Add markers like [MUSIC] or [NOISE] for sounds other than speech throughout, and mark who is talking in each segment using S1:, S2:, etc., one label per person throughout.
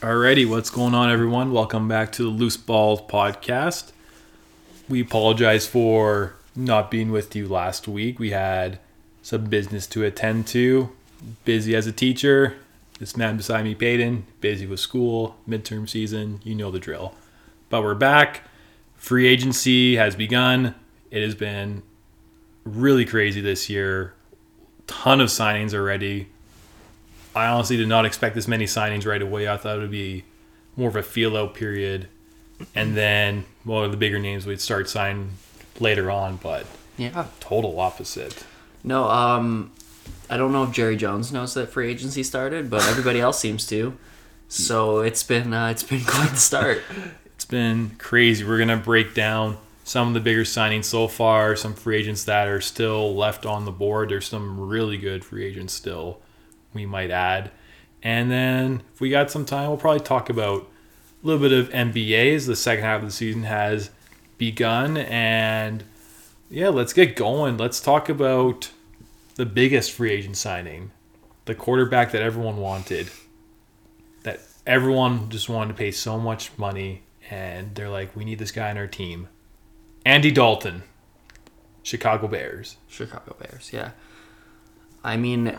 S1: Alrighty, what's going on, everyone? Welcome back to the Loose Balls podcast. We apologize for not being with you last week. We had some business to attend to. Busy as a teacher. This man beside me, Peyton, busy with school, midterm season. You know the drill. But we're back. Free agency has begun. It has been really crazy this year. Ton of signings already. I honestly did not expect this many signings right away. I thought it would be more of a feel out period, and then one of the bigger names we'd start signing later on. But
S2: Yeah.
S1: total opposite.
S2: No, um, I don't know if Jerry Jones knows that free agency started, but everybody else seems to. So it's been uh, it's been [LAUGHS] quite the start.
S1: It's been crazy. We're gonna break down some of the bigger signings so far, some free agents that are still left on the board. There's some really good free agents still we might add. And then if we got some time, we'll probably talk about a little bit of NBA as the second half of the season has begun. And yeah, let's get going. Let's talk about the biggest free agent signing, the quarterback that everyone wanted, that everyone just wanted to pay so much money. And they're like, we need this guy on our team. Andy Dalton, Chicago Bears.
S2: Chicago Bears, yeah. I mean,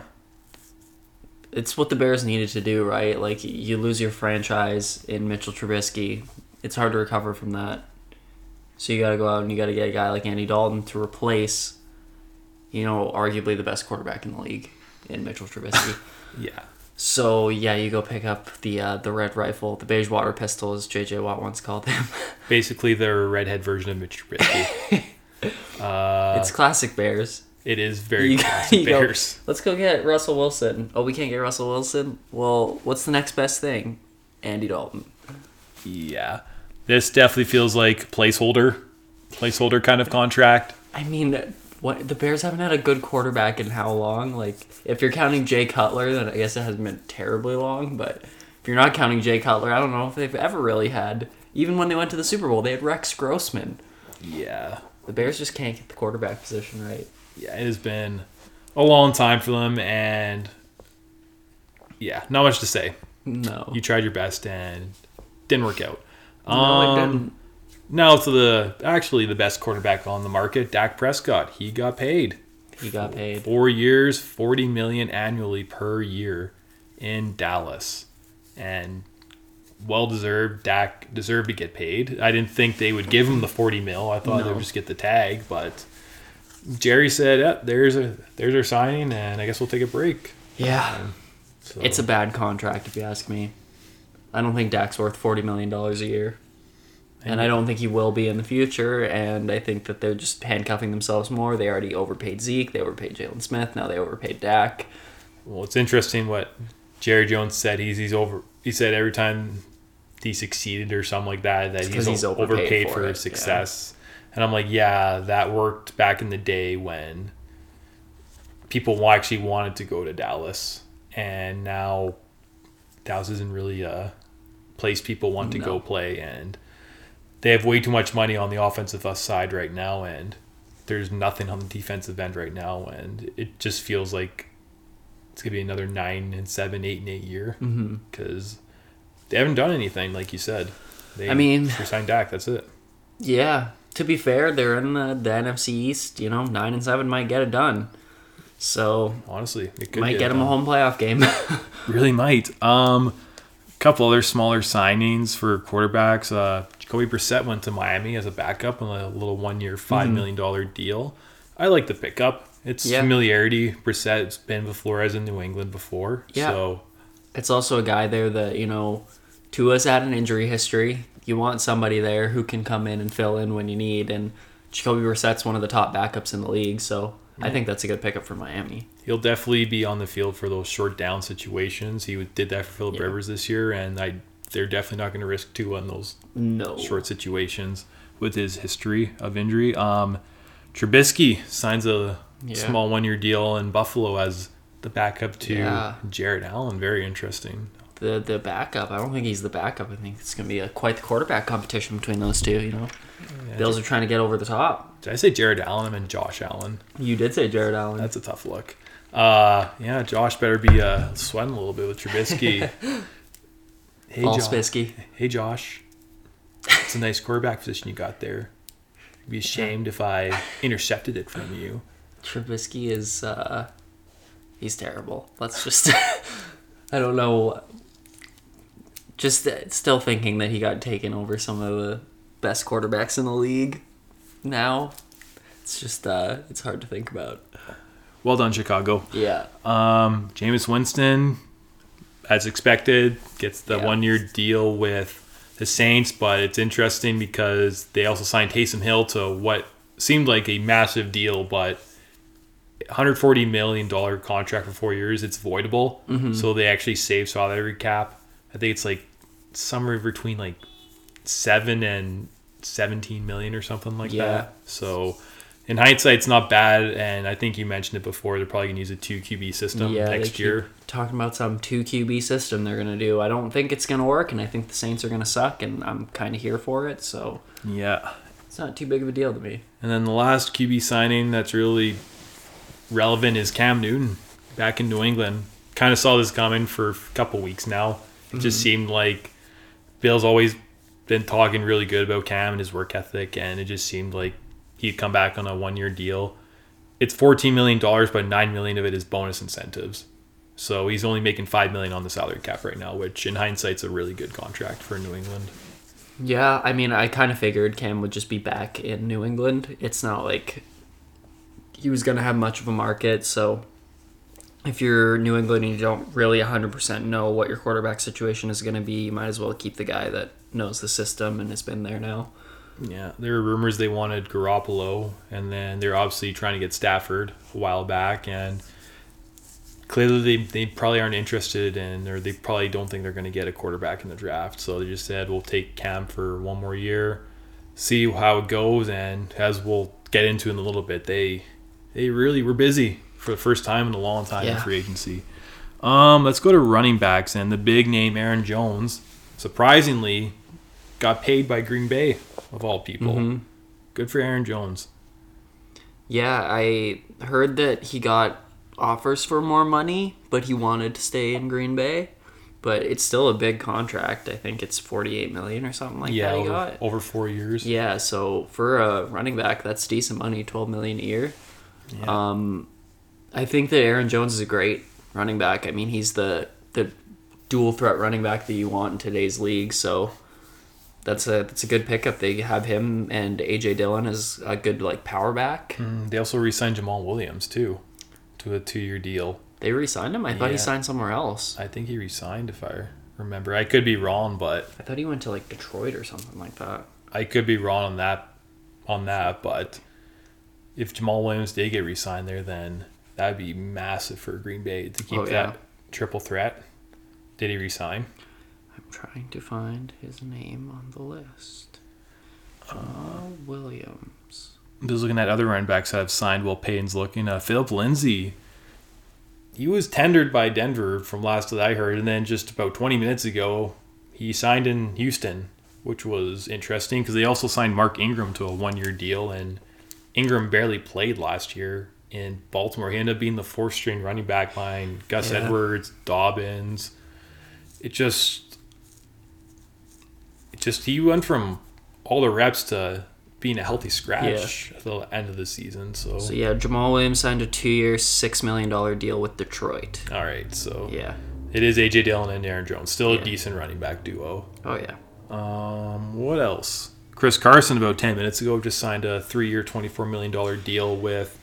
S2: it's what the Bears needed to do, right? Like you lose your franchise in Mitchell Trubisky, it's hard to recover from that. So you got to go out and you got to get a guy like Andy Dalton to replace, you know, arguably the best quarterback in the league in Mitchell Trubisky. [LAUGHS]
S1: Yeah.
S2: So yeah, you go pick up the uh, the red rifle, the beige water pistol, as JJ Watt once called them. [LAUGHS]
S1: Basically, their redhead version of Mitch Trubisky. uh, [LAUGHS]
S2: it's classic Bears.
S1: It is very
S2: You-
S1: classic [LAUGHS]
S2: you go,
S1: Bears.
S2: Let's go get Russell Wilson. Oh, we can't get Russell Wilson. Well, what's the next best thing? Andy Dalton.
S1: Yeah. This definitely feels like placeholder, placeholder kind of contract.
S2: I mean, what the Bears haven't had a good quarterback in how long? Like, if you're counting Jay Cutler, then I guess it hasn't been terribly long. But if you're not counting Jay Cutler, I don't know if they've ever really had. Even when they went to the Super Bowl, they had Rex Grossman.
S1: Yeah.
S2: The Bears just can't get the quarterback position right.
S1: Yeah, it has been a long time for them, and yeah, not much to say.
S2: No.
S1: You tried your best and didn't work out.
S2: no, it
S1: Um,
S2: didn't.
S1: Now to the actually the best quarterback on the market, Dak Prescott. He got paid.
S2: He got paid.
S1: Four years, forty million annually per year in Dallas, and well deserved. Dak deserved to get paid. I didn't think they would give him the forty mil. I thought they would just get the tag, but Jerry said, yeah, "There's a there's our signing, and I guess we'll take a break."
S2: Yeah.
S1: Um, so,
S2: It's a bad contract, if you ask me. I don't think Dak's worth forty million dollars a year, and I don't think he will be in the future. And I think that they're just handcuffing themselves more. They already overpaid Zeke, they overpaid Jaylon Smith, now they overpaid Dak.
S1: well. It's interesting what Jerry Jones said. He's he's over. He said every time he succeeded or something like that that he's,
S2: he's overpaid
S1: overpaid,
S2: for
S1: for, success. And I'm like, yeah, that worked back in the day when people actually wanted to go to Dallas, and now Dallas isn't really a place people want to
S2: No.
S1: go play, and they have way too much money on the offensive side right now, and there's nothing on the defensive end right now, and it just feels like it's gonna be another nine and seven, eight and eight year
S2: Mm-hmm.
S1: because they haven't done anything, like you said. They
S2: I mean- they
S1: signed Dak. That's it.
S2: Yeah. To be fair, they're in the, the NFC East. You know, nine and seven might get it done. So
S1: Honestly, it could
S2: might get them a home playoff game. [LAUGHS]
S1: Really might. Um, a couple other smaller signings for quarterbacks. Uh, Jacoby Brissett went to Miami as a backup on a little one-year, five million dollar deal. I like the pickup. It's
S2: Mm-hmm. Yeah.
S1: familiarity. Brissett's been with Flores in New England before,
S2: Yeah.
S1: so
S2: it's also a guy there that you know Tua's had an injury history. You want somebody there who can come in and fill in when you need, and Jacoby Brissett's one of the top backups in the league, so I think that's a good pickup for Miami.
S1: he'll definitely be on the field for those short down situations. He did that for Philip
S2: Yeah.
S1: Rivers this year, and I they're definitely not going to risk Tua on those
S2: No,
S1: short situations with his history of injury. Um, Trubisky signs a
S2: Yeah.
S1: small one year deal in Buffalo as the backup to. Jared Allen. Very interesting.
S2: The the backup. I don't think he's the backup. I think it's gonna be a quite the quarterback competition between those two. You know,
S1: Yeah.
S2: Bills are trying to get over the top.
S1: Did I say Jared Allen? I meant Josh Allen.
S2: You did say Jared Allen.
S1: That's a tough look. Uh, yeah, Josh better be uh, sweating a little bit with Trubisky. [LAUGHS] Hey,
S2: Paul
S1: Jo-
S2: Spisky.
S1: Hey, Josh. It's a nice quarterback position you got there. I'd be ashamed if I intercepted it from you.
S2: Trubisky is uh he's terrible. Let's just [LAUGHS] I don't know just still thinking that he got taken over some of the best quarterbacks in the league now. It's just uh it's hard to think about.
S1: Well done, Chicago.
S2: Yeah.
S1: Um, Jameis Winston, as expected, gets the
S2: Yeah.
S1: one year deal with the Saints, but it's interesting because they also signed Taysom Hill to what seemed like a massive deal, but $140 million contract for four years, it's voidable.
S2: Mm-hmm.
S1: So they actually save salary cap. I think it's like somewhere between like seven and 17 million or something like
S2: Yeah.
S1: that. So in hindsight, it's not bad. And I think you mentioned it before. They're probably going to use a two QB system
S2: yeah,
S1: next year.
S2: Talking about some two QB system they're gonna do. I don't think it's gonna work, and I think the Saints are gonna suck, and I'm kind of here for it. So
S1: Yeah.
S2: it's not too big of a deal to me.
S1: And then the last QB signing that's really relevant is Cam Newton back in New England. Kind of saw this coming for a couple weeks now. It just mm-hmm. seemed like Bill's always been talking really good about Cam and his work ethic, and it just seemed like he'd come back on a one year deal. It's $14 million, but 9 million of it is bonus incentives. So he's only making 5 million on the salary cap right now, which in hindsight's a really good contract for New England.
S2: Yeah, I mean, I kind of figured Cam would just be back in New England. It's not like he was going to have much of a market. So if you're New England and you don't really 100% know what your quarterback situation is going to be, you might as well keep the guy that knows the system and has been there now.
S1: Yeah, there were rumors they wanted Garoppolo, and then they're obviously trying to get Stafford a while back, and clearly they, they probably aren't interested in, or they probably don't think they're going to get a quarterback in the draft. So they just said we'll take Cam for one more year, see how it goes, and as we'll get into in a little bit, they they really were busy for the first time in a long time in free agency. Um, let's go to running backs, and the big name Aaron Jones, surprisingly, got paid by Green Bay of all people.
S2: Mhm.
S1: Good for Aaron Jones.
S2: Yeah, I heard that he got offers for more money, but he wanted to stay in Green Bay. But it's still a big contract. I think it's 48 million or something like
S1: yeah,
S2: that he
S1: over, over four years.
S2: Yeah, so for a running back, that's decent money, twelve million a year.
S1: Yeah.
S2: Um, I think that Aaron Jones is a great running back. I mean, he's the the dual threat running back that you want in today's league. So that's a that's a good pickup. They have him and AJ Dillon as a good like power back.
S1: Mm, they also re-signed Jamaal Williams too, to a two-year deal.
S2: They re-signed him. I thought he signed somewhere else.
S1: I think he re-signed, if I remember. I could be wrong, but
S2: I thought he went to like Detroit or something like that.
S1: I could be wrong on that. On that, but if Jamaal Williams did get re-signed there, then that'd be massive for Green Bay to keep
S2: Oh, yeah.
S1: that triple threat. Did he resign?
S2: I'm trying to find his name on the list. Jamaal Williams.
S1: I'm just looking at other running backs that have signed while Payton's looking. Uh, Phillip Lindsay, he was tendered by Denver from last that I heard, and then just about 20 minutes ago, he signed in Houston, which was interesting because they also signed Mark Ingram to a one-year deal, and Ingram barely played last year in Baltimore. He ended up being the fourth-string running back behind Gus
S2: Yeah.
S1: Edwards, Dobbins. It just, it just he went from all the reps to being a healthy scratch at the end of the season. So,
S2: So yeah, Jamaal Williams signed a two-year, six million dollar deal with Detroit.
S1: all right, so
S2: Yeah.
S1: it is AJ Dillon and Aaron Jones, still
S2: Yeah.
S1: a decent running back duo.
S2: Oh yeah.
S1: Um, what else? Chris Carson about ten minutes ago just signed a three-year, twenty-four million dollar deal with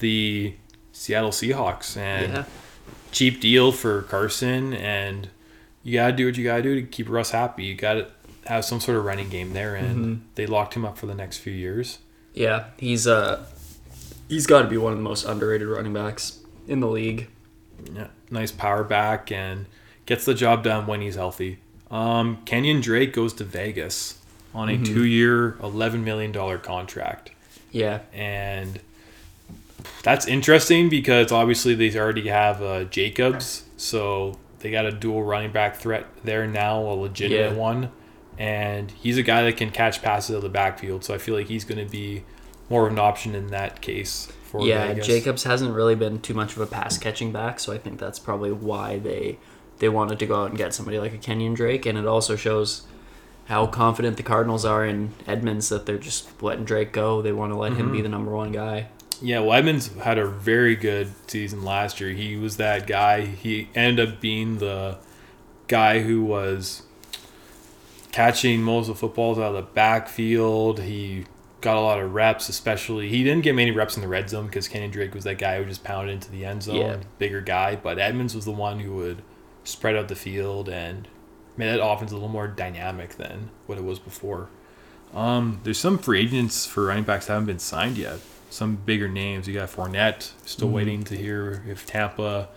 S1: the Seattle Seahawks, and
S2: Yeah.
S1: cheap deal for Carson. And you gotta do what you gotta do to keep Russ happy. You gotta have some sort of running game there, and
S2: Mm-hmm.
S1: they locked him up for the next few years.
S2: Yeah. He's uh he's got to be one of the most underrated running backs in the league.
S1: Yeah, nice power back and gets the job done when he's healthy. Um, Kenyan Drake goes to Vegas on a two-year, eleven million dollar contract,
S2: Yeah.
S1: and that's interesting because obviously they already have uh, Jacobs, so they got a dual running back threat there now, a legitimate
S2: Yeah.
S1: one, and he's a guy that can catch passes out of the backfield. So I feel like he's going to be more of an option in that case for
S2: yeah. Jacobs hasn't really been too much of a pass catching back, so I think that's probably why they they wanted to go out and get somebody like a Kenyan Drake, and it also shows how confident the Cardinals are in Edmonds that they're just letting Drake go. They want to let him be the number one guy.
S1: Yeah, well, Edmonds had a very good season last year. He was that guy. He ended up being the guy who was catching most of the footballs out of the backfield. He got a lot of reps, especially. He didn't get many reps in the red zone because Kenyan Drake was that guy who just pounded into the end zone,
S2: Yeah.
S1: bigger guy. But Edmonds was the one who would spread out the field and made that offense a little more dynamic than what it was before. Um, there's some free agents for running backs that haven't been signed yet. Some bigger names. You got Fournette. Still waiting to hear if Tampa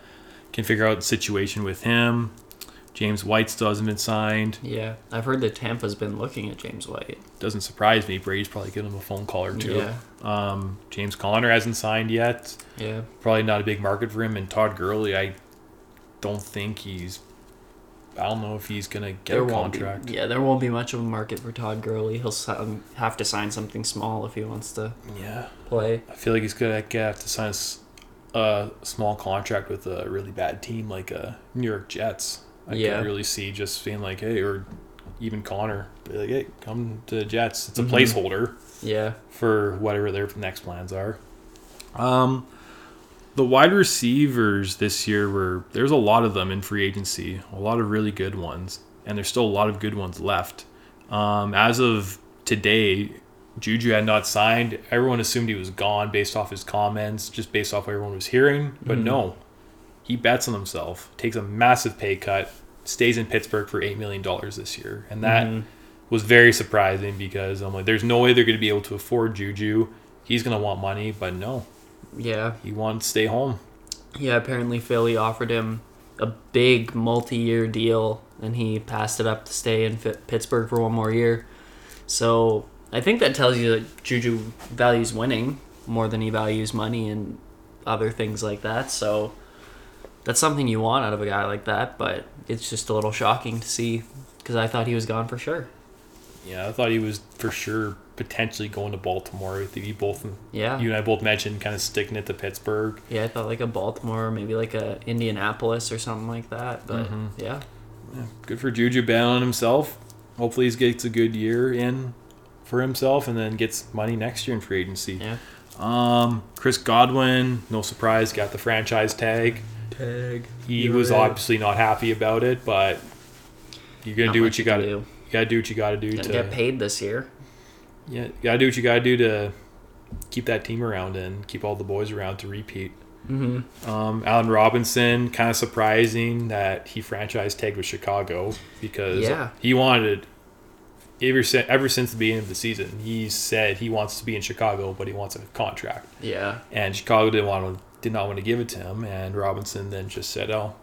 S1: can figure out the situation with him. James White still hasn't been signed.
S2: Yeah, I've heard that Tampa's been looking at James White.
S1: Doesn't surprise me. Brady's probably giving him a phone call or two.
S2: Yeah.
S1: Um, James Conner hasn't signed yet.
S2: Yeah,
S1: Probably not a big market for him. And Todd Gurley, I don't think he's. I don't know if he's gonna get a contract.
S2: Be, yeah, there won't be much of a market for Todd Gurley. He'll have to sign something small if he wants to
S1: yeah.
S2: play.
S1: I feel like he's gonna have to sign a small contract with a really bad team like a New York Jets. I
S2: Yeah.
S1: could really see just being like, hey, or even Conner, be like, hey, come to the Jets. It's a
S2: Mhm.
S1: placeholder
S2: Yeah,
S1: for whatever their next plans are. Um, the wide receivers this year were there's a lot of them in free agency, a lot of really good ones, and there's still a lot of good ones left. Um, as of today, Juju had not signed. Everyone assumed he was gone based off his comments, just based off what everyone was hearing. But
S2: Mhm.
S1: no, he bets on himself, takes a massive pay cut, stays in Pittsburgh for eight million dollars this year, and that
S2: Mhm.
S1: was very surprising because I'm like, there's no way they're going to be able to afford Juju. He's going to want money, but no,
S2: yeah,
S1: he wanted to stay home.
S2: yeah. Apparently, Philly offered him a big multi-year deal, and he passed it up to stay in Pittsburgh for one more year. So I think that tells you that Juju values winning more than he values money and other things like that. So that's something you want out of a guy like that, but it's just a little shocking to see because I thought he was gone for sure.
S1: Yeah, I thought he was for sure potentially going to Baltimore. I think both,
S2: Yeah.
S1: you and I both mentioned kind of sticking it to Pittsburgh.
S2: Yeah, I thought like a Baltimore, maybe like a Indianapolis or something like that. But
S1: Mhm.
S2: yeah,
S1: Yeah, good for Juju betting on himself. Hopefully, he gets a good year in for himself and then gets money next year in free agency.
S2: yeah.
S1: Um, Chris Godwin, no surprise, got the franchise tag.
S2: Tag.
S1: He
S2: You're
S1: was
S2: right.
S1: obviously not happy about it, but you're gonna
S2: Not
S1: do what you gotta
S2: do.
S1: You gotta do what you gotta do
S2: Gonna
S1: to
S2: get paid this year.
S1: Yeah, you gotta do what you gotta do to keep that team around and keep all the boys around to repeat.
S2: Mm-hmm.
S1: Um, Allen Robinson, kind of surprising that he franchise tagged with Chicago because
S2: Yeah.
S1: he wanted ever since ever since the beginning of the season. He said he wants to be in Chicago, but he wants a contract,
S2: Yeah.
S1: and Chicago didn't want to, did not want to give it to him. And Robinson then just said, "Oh,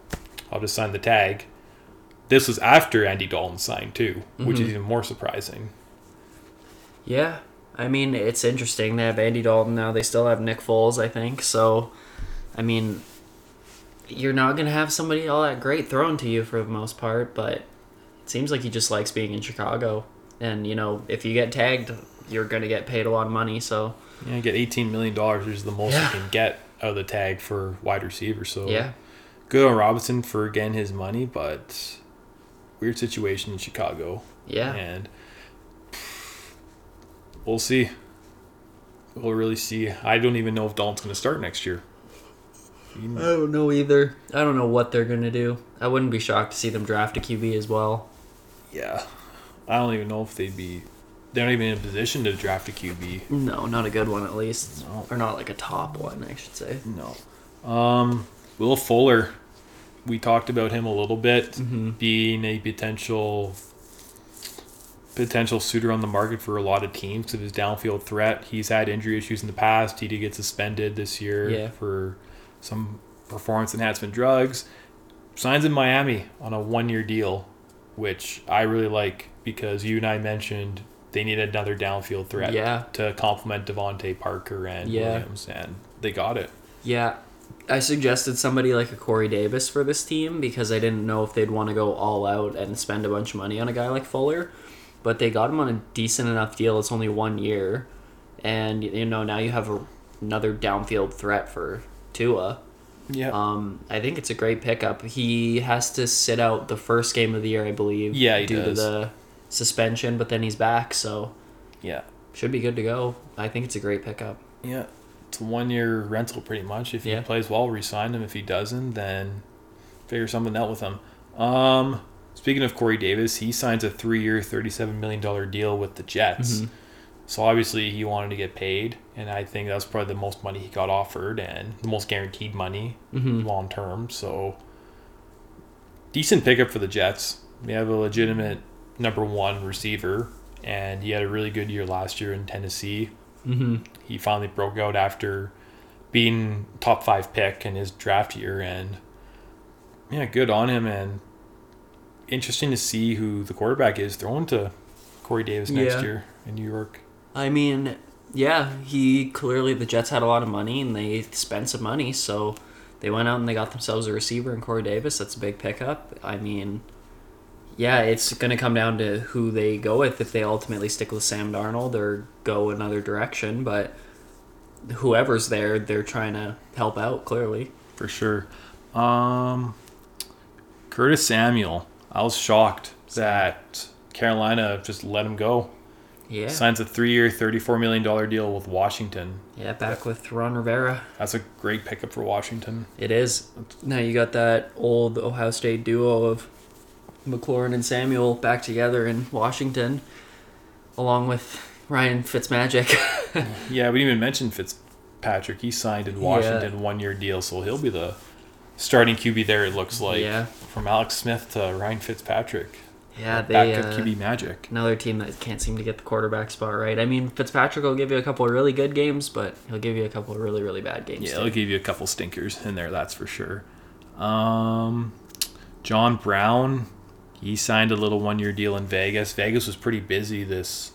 S1: I'll just sign the tag." This was after Andy Dalton signed too, which is
S2: Mhm.
S1: even more surprising.
S2: Yeah. I mean, it's interesting. They have Andy Dalton now. They still have Nick Foles, I think. So, I mean, you're not going to have somebody all that great thrown to you for the most part, but it seems like he just likes being in Chicago. And, you know, if you get tagged, you're going to get paid a lot of money. So,
S1: Yeah, get eighteen million dollars, which is the most
S2: Yeah.
S1: you can get out of the tag for wide receiver. So
S2: yeah.
S1: good on Robinson for getting his money, but weird situation in Chicago,
S2: Yeah.
S1: and we'll see. We'll really see. I don't even know if Dalton's going to start next year.
S2: I don't know either. I don't know what they're going to do. I wouldn't be shocked to see them draft a QB as well.
S1: Yeah, I don't even know if they'd be. They're not even in a position to draft a QB.
S2: No, not a good one at least.
S1: No.
S2: Or not like a top one, I should say.
S1: No. Um, Will Fuller. We talked about him a little bit.
S2: Mm-hmm.
S1: being a potential potential suitor on the market for a lot of teams of his downfield threat. He's had injury issues in the past. He did get suspended this year
S2: Yeah.
S1: for some performance enhancement drugs. Signs in Miami on a one year deal, which I really like because you and I mentioned they need another downfield threat
S2: Yeah.
S1: to complement DeVante Parker and
S2: Yeah.
S1: Williams, and they got it.
S2: Yeah. I suggested somebody like a Corey Davis for this team because I didn't know if they'd want to go all out and spend a bunch of money on a guy like Fuller. But they got him on a decent enough deal. It's only one year. And, you know, now you have a, another downfield threat for Tua.
S1: Yeah.
S2: Um, I think it's a great pickup. He has to sit out the first game of the year, I believe.
S1: Yeah, he
S2: due
S1: does.
S2: to the suspension, but then he's back, so
S1: yeah.
S2: should be good to go. I think it's a great pickup.
S1: Yeah. It's a one year rental pretty much. If he
S2: Yeah.
S1: plays well, resign him. If he doesn't, then figure something out with him. Um speaking of Corey Davis, he signs a three year thirty seven million dollar deal with the Jets.
S2: Mhm.
S1: So obviously he wanted to get paid and I think that was probably the most money he got offered and the most guaranteed money
S2: Mhm.
S1: long term. So decent pickup for the Jets. They have a legitimate number one receiver and he had a really good year last year in Tennessee
S2: Mm-hmm.
S1: he finally broke out after being top five pick in his draft year and yeah good on him and interesting to see who the quarterback is thrown to corey davis next
S2: Yeah.
S1: year in new york
S2: I mean, yeah, he clearly the Jets had a lot of money and they spent some money, so they went out and they got themselves a receiver in Corey Davis. That's a big pickup. I mean, yeah, it's going to come down to who they go with if they ultimately stick with Sam Darnold or go another direction, but whoever's there, they're trying to help out clearly.
S1: for sure um curtis samuel i was shocked that carolina just let him go
S2: Yeah.
S1: signs a three-year $34 million deal with washington
S2: Yeah, back with Ron Rivera.
S1: that's a great pickup for washington
S2: It is. Now you got that old Ohio State duo of McLaurin and Samuel back together in Washington, along with Ryan Fitzmagic. [LAUGHS]
S1: Yeah, we didn't even mention Fitzpatrick. He signed in Washington one year deal, so he'll be the starting QB there. It looks like
S2: Yeah.
S1: from Alex Smith to Ryan Fitzpatrick.
S2: yeah, they
S1: backup
S2: uh,
S1: QB magic.
S2: another team that can't seem to get the quarterback spot right. I mean, Fitzpatrick will give you a couple of really good games, but he'll give you a couple of really really bad games.
S1: Yeah,
S2: too.
S1: they'll give you a couple stinkers in there, that's for sure. Um, John Brown, he signed a little one year deal in Vegas. Vegas was pretty busy this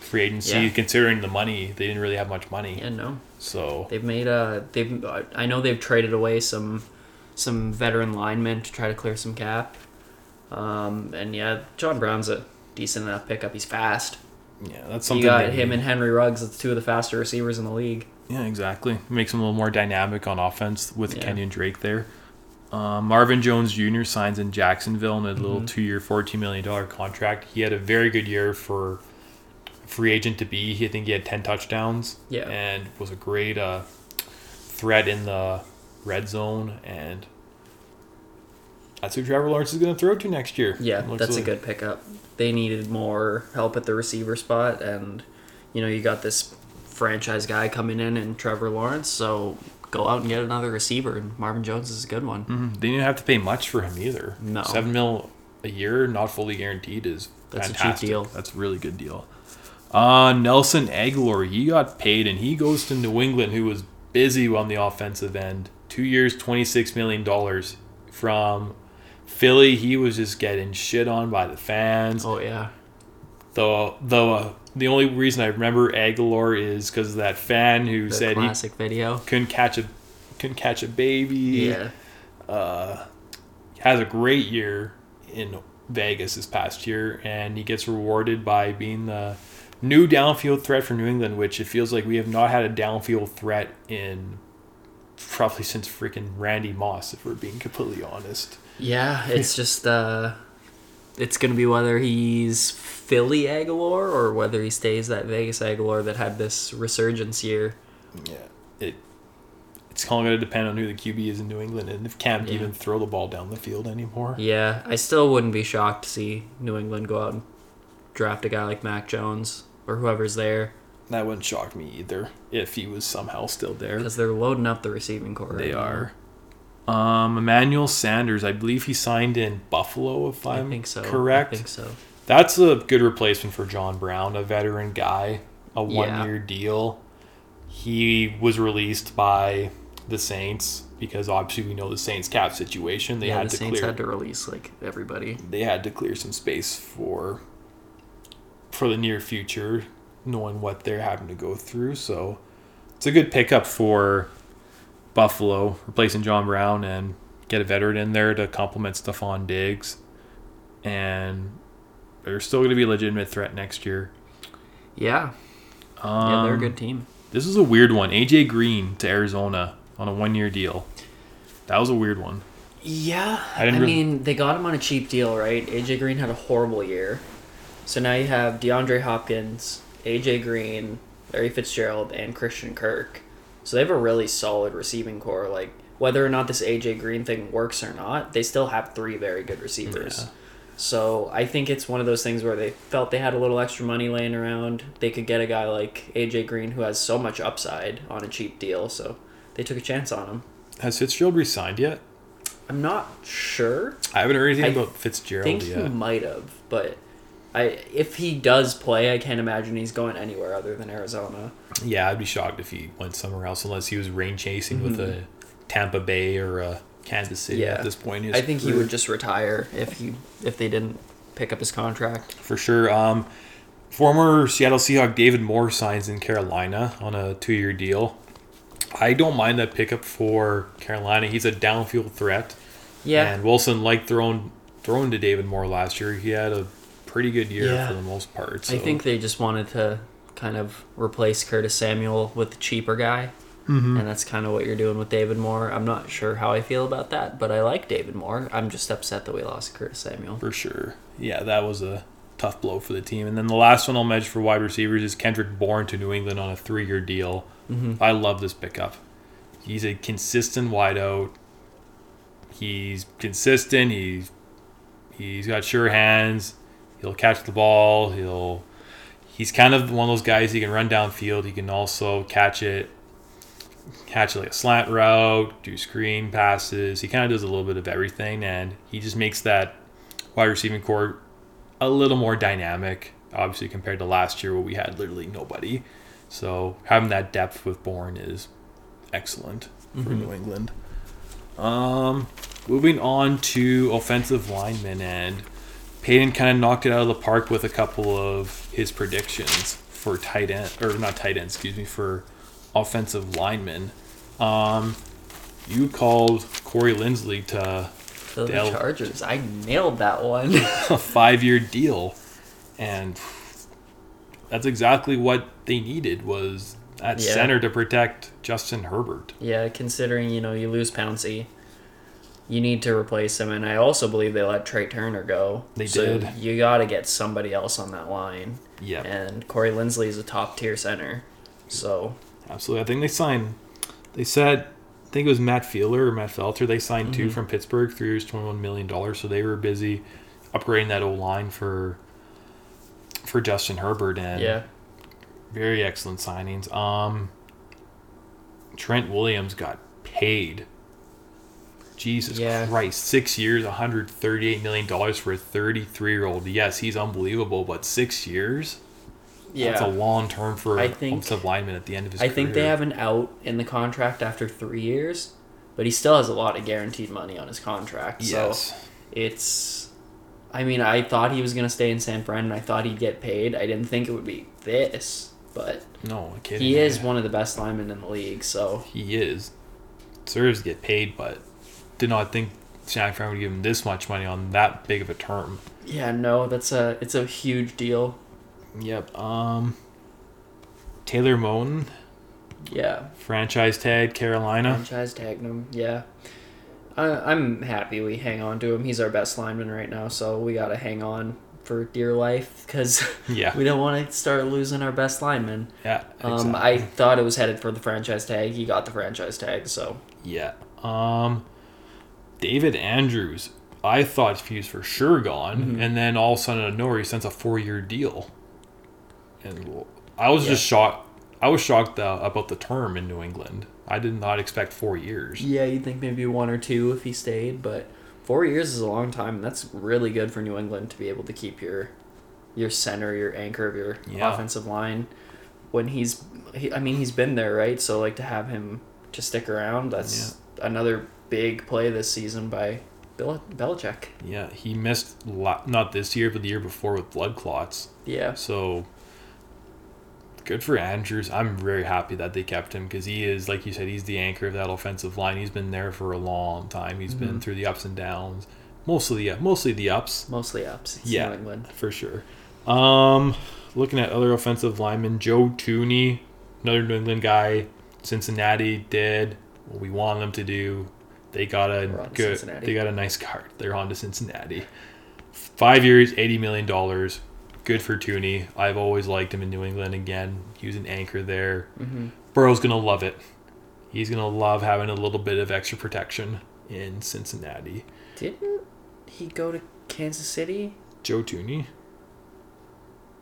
S1: free agency,
S2: Yeah.
S1: considering the money. They didn't really have much money,
S2: yeah, no.
S1: so
S2: They've made uh they've I know they've traded away some some veteran linemen to try to clear some cap. Um, and yeah, John Brown's a decent enough pickup. He's fast.
S1: yeah, that's
S2: You got him
S1: need.
S2: and Henry Ruggs, that's two of the faster receivers in the league.
S1: Yeah, exactly. Makes him a little more dynamic on offense with
S2: Yeah.
S1: Kenyan Drake there. Um, Marvin Jones Jr. signs in Jacksonville in a little
S2: Mhm.
S1: two-year, $14 million contract. He had a very good year for free agent to be. He, I think he had 10 touchdowns
S2: Yeah.
S1: and was a great uh, threat in the red zone. And that's who Trevor Lawrence is going to throw to next year.
S2: Yeah, that's a good pickup. They needed more help at the receiver spot, and you know you got this franchise guy coming in and Trevor Lawrence, so go out and get another receiver. And Marvin Jones is a good one.
S1: Mhm. They didn't have to pay much for him either.
S2: No.
S1: seven mil a year, not fully guaranteed, is
S2: That's a cheap deal.
S1: That's a really good deal. Uh, Nelson Agholor, he got paid and he goes to New England, who was busy on the offensive end. Two years, twenty six million dollars from Philly. He was just getting shit on by the fans.
S2: Oh yeah,
S1: The the uh, the only reason I remember Agholor is because of that fan who
S2: the
S1: said
S2: classic video.
S1: he couldn't catch a couldn't catch a baby
S2: Yeah,
S1: uh, has a great year in Vegas this past year, and he gets rewarded by being the new downfield threat for New England, which it feels like we have not had a downfield threat in probably since freaking Randy Moss, if we're being completely honest.
S2: yeah. [LAUGHS] It's just uh, it's gonna be whether he's Philly Agholor or whether he stays that Vegas Agholor that had this resurgence year.
S1: Yeah, it it's all to depend on who the QB is in New England and if Cam can
S2: Yeah.
S1: even throw the ball down the field anymore.
S2: Yeah, I still wouldn't be shocked to see New England go out and draft a guy like Mac Jones or whoever's there
S1: That wouldn't shock me either if he was somehow still there.
S2: because they're loading up the receiving core.
S1: They are. Um, Emmanuel Sanders, I believe he signed in Buffalo, if
S2: I
S1: I'm
S2: think so.
S1: correct.
S2: I think so.
S1: That's a good replacement for John Brown, a veteran guy, a
S2: Yeah.
S1: one year deal. He was released by the Saints because obviously we know the Saints cap situation. They
S2: yeah,
S1: had
S2: the
S1: to
S2: Saints
S1: clear
S2: had to release like everybody.
S1: they had to clear some space for for the near future, knowing what they're having to go through. So it's a good pickup for Buffalo, replacing John Brown and get a veteran in there to complement Stefon Diggs. And they're still going to be a legitimate threat next year.
S2: Yeah,
S1: Um,
S2: yeah, they're a good team.
S1: This is a weird one. AJ Green to Arizona on a one year deal. That was a weird one.
S2: Yeah,
S1: I
S2: I, mean they got him on a cheap deal, right? AJ Green had a horrible year, so now you have DeAndre Hopkins, AJ Green, Larry Fitzgerald, and Christian Kirk. So they have a really solid receiving core. Like whether or not this AJ Green thing works or not, they still have three very good receivers.
S1: Yeah.
S2: So I think it's one of those things where they felt they had a little extra money laying around. They could get a guy like AJ Green who has so much upside on a cheap deal, so they took a chance on him.
S1: Has Fitzgerald resigned yet?
S2: I'm not sure.
S1: I haven't heard anything
S2: I
S1: about Fitzgerald
S2: think he
S1: yet.
S2: might have, but I if he does play, I can't imagine he's going anywhere other than Arizona.
S1: Yeah, I'd be shocked if he went somewhere else unless he was rain chasing with
S2: Mhm.
S1: a Tampa Bay or a Kansas City
S2: Yeah.
S1: at this point. in
S2: I think he would just retire if he if they didn't pick up his contract.
S1: for sure. Um, former Seattle Seahawk David Moore signs in Carolina on a two-year deal. I don't mind that pickup for Carolina. He's a downfield threat.
S2: Yeah,
S1: And Wilson liked throwing throwing to David Moore last year. He had a pretty good year
S2: Yeah.
S1: for the most part. So.
S2: I think they just wanted to kind of replace Curtis Samuel with the cheaper guy.
S1: Mhm.
S2: And that's kind of what you're doing with David Moore. I'm not sure how I feel about that, but I like David Moore. I'm just upset that we lost Curtis Samuel.
S1: for sure. Yeah, that was a tough blow for the team. And then the last one I'll mention for wide receivers is Kendrick Bourne to New England on a three-year deal.
S2: Mm-hmm.
S1: I love this pickup. He's a consistent wideout. He's consistent. He's he's got sure hands. He'll catch the ball. He'll he's kind of one of those guys. He can run downfield. He can also catch it, catch it like a slant route, do screen passes. He kind of does a little bit of everything, and he just makes that wide receiving core a little more dynamic. Obviously, compared to last year where we had literally nobody. So having that depth with Bourne is excellent for
S2: Mhm.
S1: New England. Um, moving on to offensive linemen, and Payton kind of knocked it out of the park with a couple of his predictions for tight end, or not tight end, excuse me, for offensive linemen. Um, you called Corey Linsley to
S2: the
S1: Dell.
S2: Chargers, I nailed that one. [LAUGHS]
S1: a five-year deal, and that's exactly what they needed was at
S2: Yeah.
S1: center to protect Justin Herbert.
S2: Yeah, considering you know you lose Pouncey, you need to replace him, and I also believe they let Trai Turner go.
S1: They
S2: so
S1: did.
S2: You got to get somebody else on that line,
S1: Yeah,
S2: and Corey Linsley is a top tier center. So
S1: absolutely. I think they signed. They said, I think it was Matt Fielder or Matt Felter. They signed two
S2: Mhm.
S1: from Pittsburgh, three years, twenty-one million dollars. So they were busy upgrading that old line for for Justin Herbert, and
S2: yeah,
S1: very excellent signings. Um, Trent Williams got paid. Jesus
S2: Yeah.
S1: Christ, six years, one hundred thirty-eight million dollars for a thirty-three-year-old. Yes, he's unbelievable, but six years.
S2: yeah.
S1: That's a long term for
S2: I
S1: a
S2: think-
S1: offensive lineman at the end of his
S2: I
S1: career.
S2: think they have an out in the contract after three years, but he still has a lot of guaranteed money on his contract.
S1: Yes.
S2: So it's. I mean, I thought he was gonna stay in San Fran, and I thought he'd get paid. I didn't think it would be this, but
S1: no, kidding.
S2: he is
S1: Yeah.
S2: one of the best linemen in the league. So
S1: He is. Serves to get paid, but did not think San Fran would give him this much money on that big of a term.
S2: yeah, no, that's a it's a huge deal.
S1: Yep. Um. Taylor Moton,
S2: Yeah,
S1: franchise tag, Carolina.
S2: franchise tagged him. Yeah, I, I'm happy we hang on to him. He's our best lineman right now, so we gotta hang on for dear life because [LAUGHS]
S1: Yeah.
S2: we don't want to start losing our best lineman.
S1: Yeah.
S2: Um, I thought it was headed for the franchise tag. He got the franchise tag, so
S1: Yeah. Um, David Andrews. I thought he was for sure gone,
S2: Mhm.
S1: and then all of a sudden, out of nowhere, he sends a four-year deal. And I was
S2: Yeah.
S1: just shocked. I was shocked uh, about the term in New England. I did not expect four years.
S2: yeah, you'd think maybe one or two if he stayed, but four years is a long time. and That's really good for New England to be able to keep your your center, your anchor of your
S1: Yeah.
S2: offensive line. When he's, he, I mean, he's been there, right? So like to have him to stick around, that's another big play this season by Bill Belichick.
S1: Yeah, he missed la- not this year, but the year before with blood clots.
S2: Yeah,
S1: So good for Andrews. I'm very happy that they kept him because he is, like you said, he's the anchor of that offensive line. He's been there for a long time. He's been
S2: Mhm.
S1: through the ups and downs, mostly the mostly the ups
S2: mostly ups. It's
S1: Yeah.
S2: New England.
S1: for sure. Um, looking at other offensive linemen, Joe Thuney, another New England guy. Cincinnati did what we wanted them to do. They got a
S2: We're on to
S1: good.
S2: Cincinnati.
S1: They got a nice card. They're on to Cincinnati. Five years, eighty million dollars. Good for Thuney. I've always liked him in New England. Again, he was an anchor there.
S2: Mm-hmm.
S1: Burrow's gonna love it. He's gonna love having a little bit of extra protection in Cincinnati.
S2: Didn't he go to Kansas City?
S1: Joe Thuney.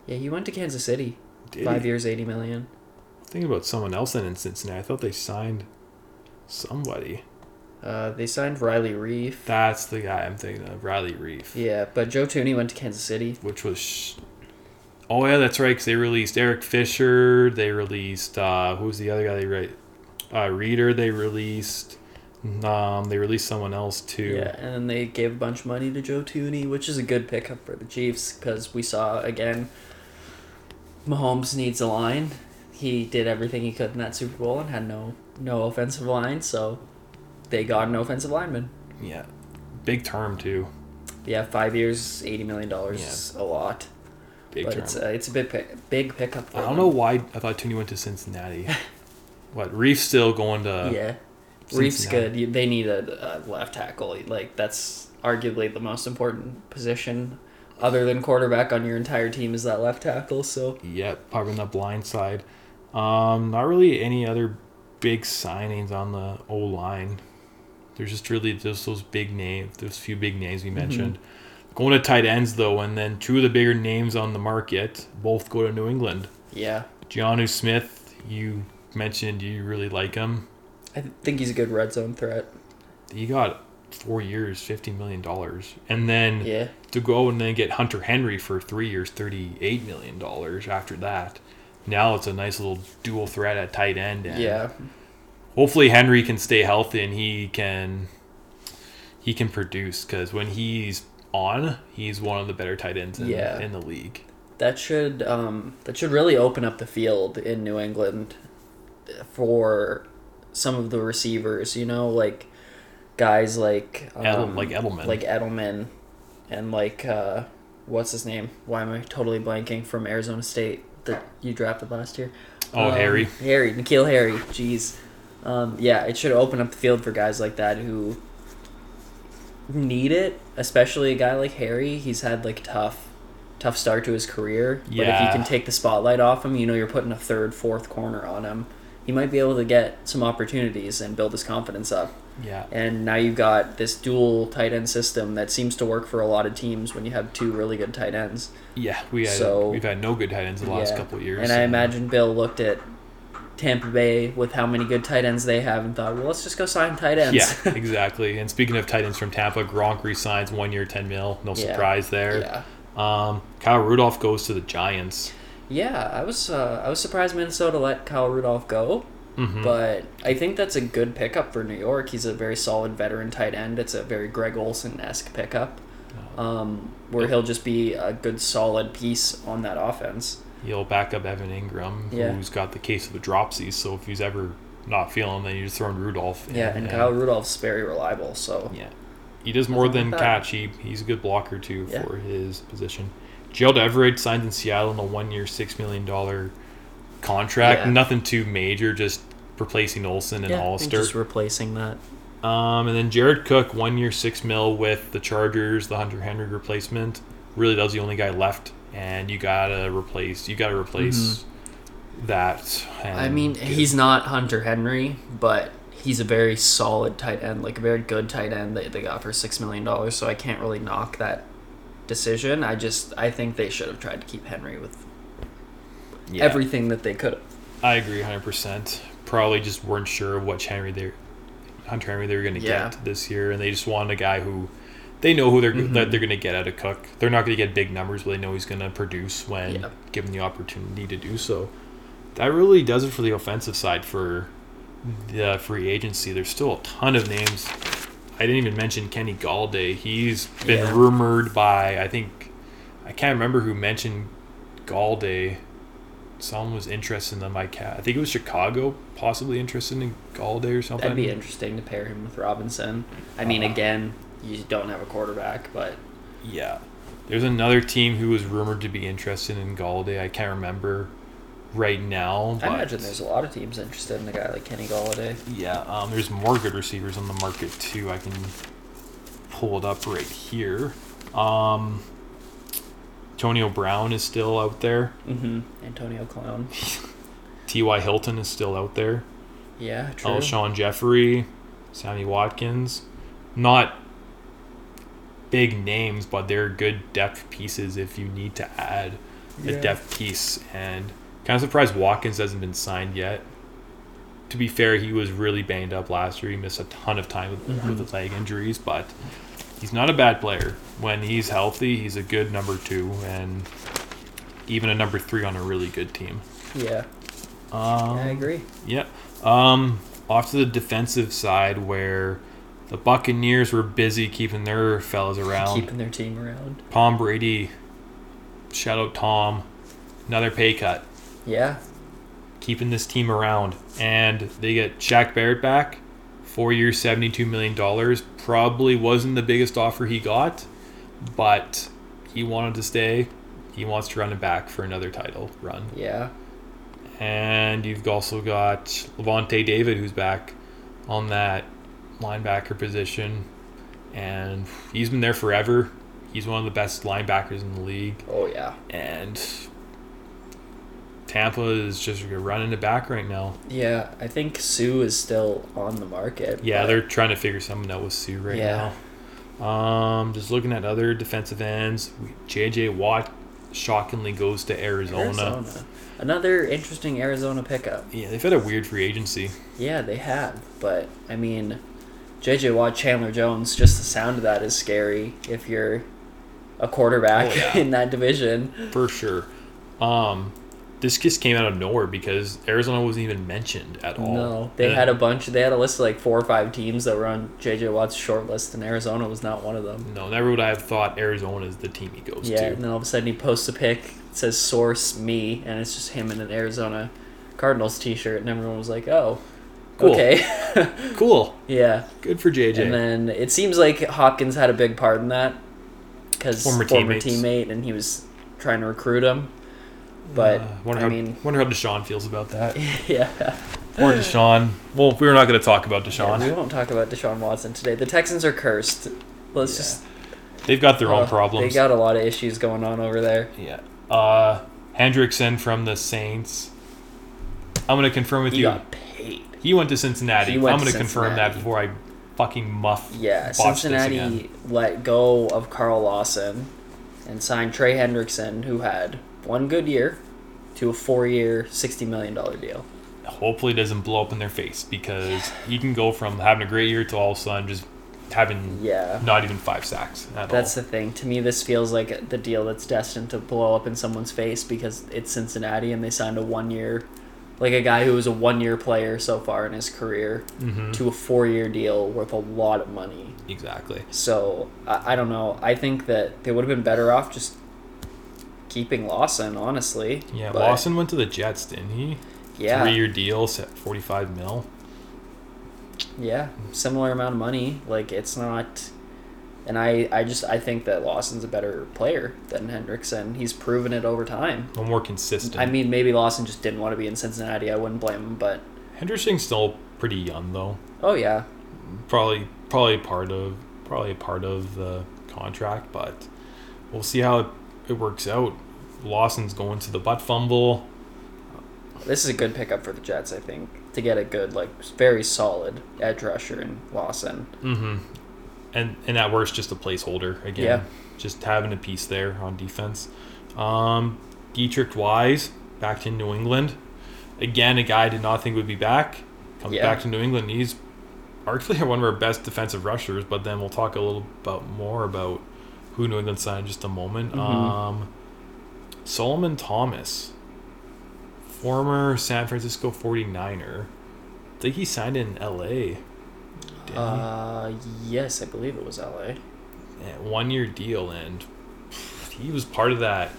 S2: Yeah, he went to Kansas City.
S1: Did
S2: Five
S1: he?
S2: years, eighty million.
S1: Thinking about someone else then in Cincinnati. I thought they signed somebody.
S2: Uh, they signed Riley Reiff.
S1: That's the guy I'm thinking of, Riley Reiff.
S2: Yeah, but Joe Thuney went to Kansas City.
S1: Which was. Sh- oh, yeah, that's right, because they released Eric Fisher. They released. Uh, who's the other guy they write? Uh, Reader, they released. Um, they released someone else too.
S2: Yeah, and then they gave a bunch of money to Joe Thuney, which is a good pickup for the Chiefs because we saw again. Mahomes needs a line. He did everything he could in that Super Bowl and had no no offensive line, so they got an offensive lineman.
S1: Yeah. Big term, too.
S2: Yeah, five years, eighty million dollars is a lot,
S1: Big
S2: but
S1: term.
S2: it's a, it's a big pick, big pickup.
S1: I don't
S2: them.
S1: know why I thought Thuney went to Cincinnati. [LAUGHS] what, Reiff's still going to.
S2: yeah,
S1: Reiff's
S2: good. You- They need a, a left tackle. Like that's arguably the most important position, other than quarterback on your entire team is that left tackle. So
S1: Yeah, probably on the blind side. Um, not really any other big signings on the O line. There's just really just those big names, those few big names we mm-hmm. mentioned. Going to tight ends though, and then two of the bigger names on the market both go to New England.
S2: yeah,
S1: Jonnu Smith, you mentioned you really like him.
S2: I think he's a good red zone threat.
S1: He got four years, fifty million dollars, and then
S2: Yeah,
S1: to go and then get Hunter Henry for three years, thirty-eight million dollars after that. Now it's a nice little dual threat at tight end. And
S2: yeah,
S1: Hopefully Henry can stay healthy and he can he can produce because when he's on, he's one of the better tight ends in,
S2: Yeah.
S1: in the league.
S2: that should um that should really open up the field in New England for some of the receivers. You know, like guys like um,
S1: Edel- like Edelman.
S2: like Edelman, and like uh, what's his name? Why am I totally blanking from Arizona State that you drafted last year?
S1: Oh,
S2: Um,
S1: Harry.
S2: Harry, N'Keal Harry. Jeez. Um, yeah, it should open up the field for guys like that who need it, especially a guy like Harry. He's had like tough, tough start to his career. Yeah. But if you can take the spotlight off him, you know you're putting a third, fourth corner on him. He might be able to get some opportunities and build his confidence up.
S1: Yeah.
S2: And now you've got this dual tight end system that seems to work for a lot of teams when you have two really good tight ends.
S1: Yeah. We had,
S2: So-
S1: we've had no good tight ends the last
S2: Yeah.
S1: couple of years.
S2: And I imagine Bill looked at Tampa Bay with how many good tight ends they have and thought, well, let's just go sign tight ends.
S1: Yeah, [LAUGHS] exactly. And speaking of tight ends from Tampa, Gronk resigns one year, ten mil. No
S2: Yeah.
S1: surprise there.
S2: yeah.
S1: Um, Kyle Rudolph goes to the Giants.
S2: Yeah, I was uh, I was surprised Minnesota let Kyle Rudolph go,
S1: Mhm.
S2: but I think that's a good pickup for New York. He's a very solid veteran tight end. It's a very Greg Olsen esque pickup, um, where he'll just be a good solid piece on that offense.
S1: He'll back up Evan Engram,
S2: Yeah.
S1: who's got the case of the dropsies. So if he's ever not feeling, then you just throw in Rudolph. in,
S2: Yeah, and Kyle Rudolph's very reliable. So
S1: Yeah, he does more than
S2: like
S1: catch. He he's a good blocker too
S2: Yeah.
S1: for his position. Gerald Everett signed in Seattle on a one-year, six million dollar contract.
S2: Yeah.
S1: Nothing too major, just replacing Olsen and
S2: yeah,
S1: Hollister.
S2: just replacing that.
S1: Um, and then Jared Cook, one year, six mil with the Chargers, the Hunter Henry replacement. Really, that was the only guy left, and you gotta replace. You gotta replace that.
S2: Mm-hmm. I mean,
S1: get-
S2: he's not Hunter Henry, but he's a very solid tight end, like a very good tight end that they got for six million dollars. So I can't really knock that decision. I just I think they should have tried to keep Henry with
S1: yeah,
S2: everything that they could.
S1: I agree, hundred percent. Probably just weren't sure which Henry they, Hunter Henry they were gonna
S2: Yeah.
S1: get this year, and they just wanted a guy who. They know who they're
S2: Mhm.
S1: that they're gonna get out of Cook. They're not gonna get big numbers, but they know he's gonna produce when
S2: Yeah.
S1: given the opportunity to do so. That really does it for the offensive side for the free agency. There's still a ton of names. I didn't even mention Kenny Golladay. He's been
S2: Yeah.
S1: rumored by I think I can't remember who mentioned Golladay. Someone was interested in them. I can't. I think it was Chicago, possibly interested in Golladay or something.
S2: That'd be interesting to pair him with Robinson. I mean,
S1: Uh-huh.
S2: again, you don't have a quarterback, but
S1: Yeah. There's another team who was rumored to be interested in Golladay. I can't remember right now.
S2: I imagine there's a lot of teams interested in a guy like Kenny Golladay.
S1: yeah, um, there's more good receivers on the market too. I can pull it up right here. Um, Antonio Brown is still out there.
S2: Mm-hmm. Antonio Clown. [LAUGHS]
S1: T.Y. Hilton is still out there.
S2: Yeah, true.
S1: Alshon Jeffery, Sammy Watkins. Not big names, but they're good depth pieces if you need to add a
S2: Yeah.
S1: depth piece. And kind of surprised Watkins hasn't been signed yet. To be fair, he was really banged up last year. He missed a ton of time with,
S2: Mhm.
S1: with the leg injuries, but he's not a bad player. When he's healthy, he's a good number two and even a number three on a really good team.
S2: Yeah,
S1: Um,
S2: I agree.
S1: yeah. Um, off to the defensive side where the Buccaneers were busy keeping their fellas around.
S2: Keeping their team around.
S1: Tom Brady, shout out Tom, another pay cut,
S2: Yeah,
S1: keeping this team around. And they get Shaq Barrett back, four years, $72 million. Probably wasn't the biggest offer he got, but he wanted to stay. He wants to run it back for another title run.
S2: yeah,
S1: And you've also got Lavonte David, who's back on that linebacker position. And he's been there forever. He's one of the best linebackers in the league.
S2: oh yeah,
S1: And Tampa is just running it back right now.
S2: yeah. I think Suh is still on the market.
S1: Yeah, they're trying to figure something out with Suh right
S2: Yeah.
S1: now. Um, just looking at other defensive ends, J.J. Watt shockingly goes to Arizona.
S2: Arizona. Another interesting Arizona pickup.
S1: Yeah, they've had a weird free agency.
S2: Yeah, they have. But I mean, J.J. Watt, Chandler Jones. Just the sound of that is scary if you're a quarterback
S1: Oh, yeah. [LAUGHS]
S2: in that division.
S1: For sure. Um, this just came out of nowhere because Arizona wasn't even mentioned at all.
S2: No, they
S1: And-
S2: had a bunch. They had a list of like four or five teams that were on J.J. Watt's short list, and Arizona was not one of them.
S1: No, never would I have thought Arizona is the team he goes
S2: Yeah,
S1: to.
S2: and then all of a sudden he posts a pic, it says "source me," and it's just him in an Arizona Cardinals T-shirt, and everyone was like, "Oh,
S1: Cool.
S2: okay, [LAUGHS]
S1: Cool.
S2: yeah."
S1: Good for JJ.
S2: And then it seems like Hopkins had a big part in that because
S1: Former
S2: former, teammate, and he was trying to recruit him. But
S1: Uh, wonder
S2: I
S1: how,
S2: mean,
S1: wonder how Deshaun feels about that. [LAUGHS]
S2: yeah.
S1: Or Deshaun. Well, we're not going to talk about
S2: Yeah,
S1: Deshaun.
S2: we won't talk about Deshaun Watson today. The Texans are cursed. Let's
S1: Yeah.
S2: just.
S1: They've got their
S2: uh,
S1: own problems.
S2: They got a lot of issues going on over there.
S1: yeah. Uh, Hendrickson from the Saints. I'm going to confirm with
S2: He
S1: you. He went to Cincinnati.
S2: Went
S1: I'm going to confirm that before I fucking muff.
S2: Yeah,
S1: botch this again.
S2: Cincinnati let go of Carl Lawson and signed Trey Hendrickson, who had one good year, to a four-year, sixty million dollar deal.
S1: hopefully it doesn't blow up in their face because he can go from having a great year to all of a sudden just having
S2: Yeah.
S1: not even five sacks at
S2: That's
S1: all.
S2: the thing. To me, this feels like the deal that's destined to blow up in someone's face because it's Cincinnati and they signed a one year, like a guy who was a one year player so far in his career,
S1: Mhm.
S2: to a four year deal worth a lot of money.
S1: Exactly.
S2: So I, I don't know. I think that they would have been better off just keeping Lawson, honestly.
S1: Yeah,
S2: But,
S1: Lawson went to the Jets, didn't he?
S2: Yeah.
S1: Three year deal, set 45 mil.
S2: Yeah, similar amount of money. Like it's not, and I I just I think that Lawson's a better player than Hendrickson. He's proven it over time.
S1: More consistent.
S2: I mean, maybe Lawson just didn't want to be in Cincinnati. I wouldn't blame him, but
S1: Henderson's still pretty young though.
S2: oh yeah,
S1: Probably probably part of probably a part of the contract, but we'll see how it, it works out. Lawson's going to the butt fumble.
S2: this is a good pickup for the Jets. I think to get a good like very solid edge rusher in Lawson.
S1: Mm-hmm. And and at worst, just a placeholder again.
S2: Yeah.
S1: Just having a piece there on defense. Um, Deatrich Wise back to New England. Again, a guy I did not think would be back. Comes
S2: Yeah.
S1: back to New England. He's arguably [LAUGHS] one of our best defensive rushers. But then we'll talk a little about more about who New England signed in just a moment.
S2: Mm-hmm.
S1: Um, Solomon Thomas, former San Francisco 49er. I think he signed in L.A.
S2: Uh, yes, I believe it was L.A.
S1: Yeah, one year deal, and he was part of that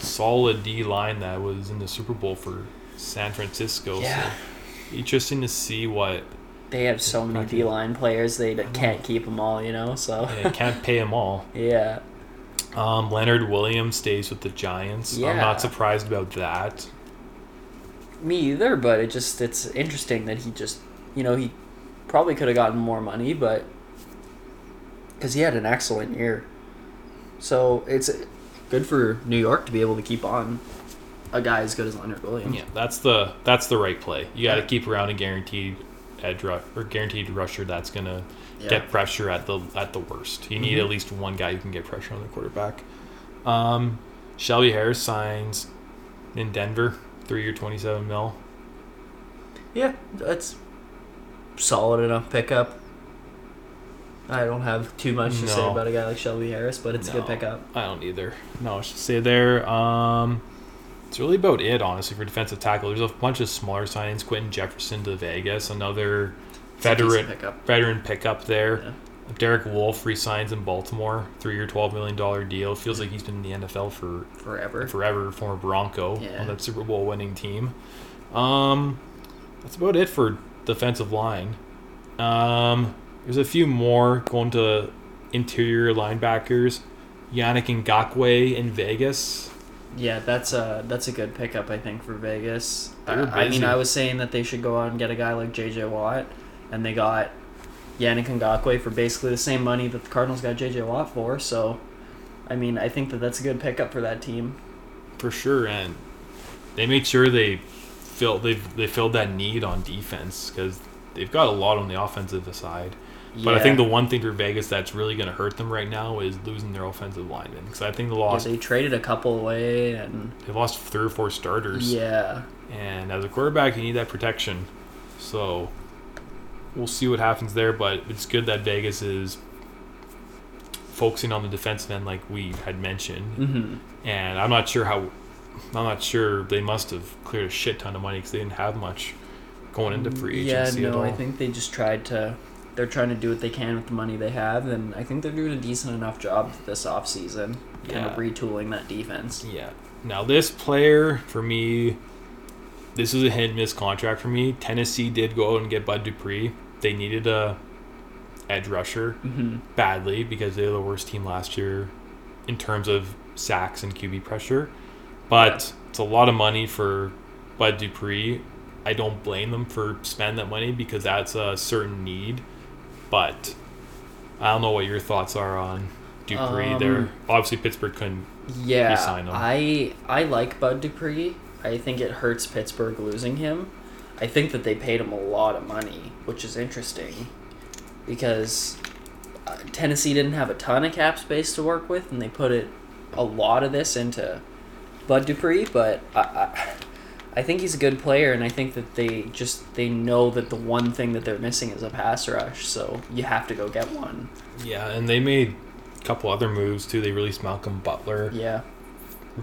S1: solid D line that was in the Super Bowl for San Francisco.
S2: Yeah.
S1: So interesting to see what
S2: They have so many D line players. They can't keep them all, you know. So
S1: yeah, can't pay them all. [LAUGHS]
S2: yeah,
S1: Um, Leonard Williams stays with the Giants.
S2: Yeah.
S1: I'm not surprised about that.
S2: me either, but it just it's interesting that he just you know he probably could have gotten more money, but because he had an excellent year, so it's good for New York to be able to keep on a guy as good as Leonard Williams.
S1: Yeah, that's the that's the right play. You got to
S2: Yeah.
S1: keep around a guaranteed edge rush or guaranteed rusher that's gonna
S2: Yeah.
S1: get pressure at the at the worst. You need
S2: Mhm.
S1: at least one guy who can get pressure on the quarterback. Um, Shelby Harris signs in Denver, three year, twenty seven mil.
S2: Yeah, that's solid enough pickup. I don't have too much to say about a guy like Shelby Harris, but it's a good pickup.
S1: I don't either. No, I should say there. Um, it's really about it, honestly, for defensive tackle. There's a bunch of smaller signings. Quinton Jefferson to Vegas, another
S2: It's
S1: veteran
S2: pickup.
S1: veteran pickup there.
S2: Yeah.
S1: Derek Wolfe resigns in Baltimore, three-year, twelve million dollar deal. Feels like he's been in the NFL for
S2: Forever.
S1: forever. Former Bronco
S2: Yeah.
S1: on that Super Bowl winning team. Um, that's about it for defensive line. Um, there's a few more going to interior linebackers. Yannick Ngakoue in Vegas.
S2: Yeah, that's a that's a good pickup I think for Vegas. I, I mean. I was saying that they should go out and get a guy like J.J. Watt, and they got Yannick Ngakoue for basically the same money that the Cardinals got J.J. Watt for. So, I mean, I think that that's a good pickup for that team.
S1: for sure, and they made sure they filled they've they filled that need on defense because they've got a lot on the offensive side. But I think the one thing for Vegas that's really going to hurt them right now is losing their offensive linemen because I think they
S2: yeah, they traded a couple away, and
S1: they lost three or four starters.
S2: yeah,
S1: And as a quarterback, you need that protection. So we'll see what happens there. But it's good that Vegas is focusing on the defensive end, like we had mentioned.
S2: hmm
S1: And I'm not sure how. I'm not sure they must have cleared a shit ton of money because they didn't have much going into free
S2: yeah,
S1: agency at
S2: no. I think they just tried to. They're trying to do what they can with the money they have, and I think they're doing a decent enough job this offseason, kind of retooling that defense.
S1: Yeah. Now this player for me, this was a hit and miss contract for me. Tennessee did go out and get Bud Dupree. They needed a edge rusher
S2: hmm
S1: badly because they were the worst team last year in terms of sacks and QB pressure. But it's a lot of money for Bud Dupree. I don't blame them for spending that money because that's a certain need. But I don't know what your thoughts are on Dupree.
S2: Um,
S1: there, obviously Pittsburgh couldn't.
S2: Yeah,
S1: re-sign him.
S2: I I like Bud Dupree. I think it hurts Pittsburgh losing him. I think that they paid him a lot of money, which is interesting because uh, Tennessee didn't have a ton of cap space to work with, and they put it a lot of this into Bud Dupree. But I, I, I think he's a good player, and I think that they just they know that the one thing that they're missing is a pass rush, so you have to go get one.
S1: Yeah, and they made a couple other moves too. They released Malcolm Butler.
S2: Yeah,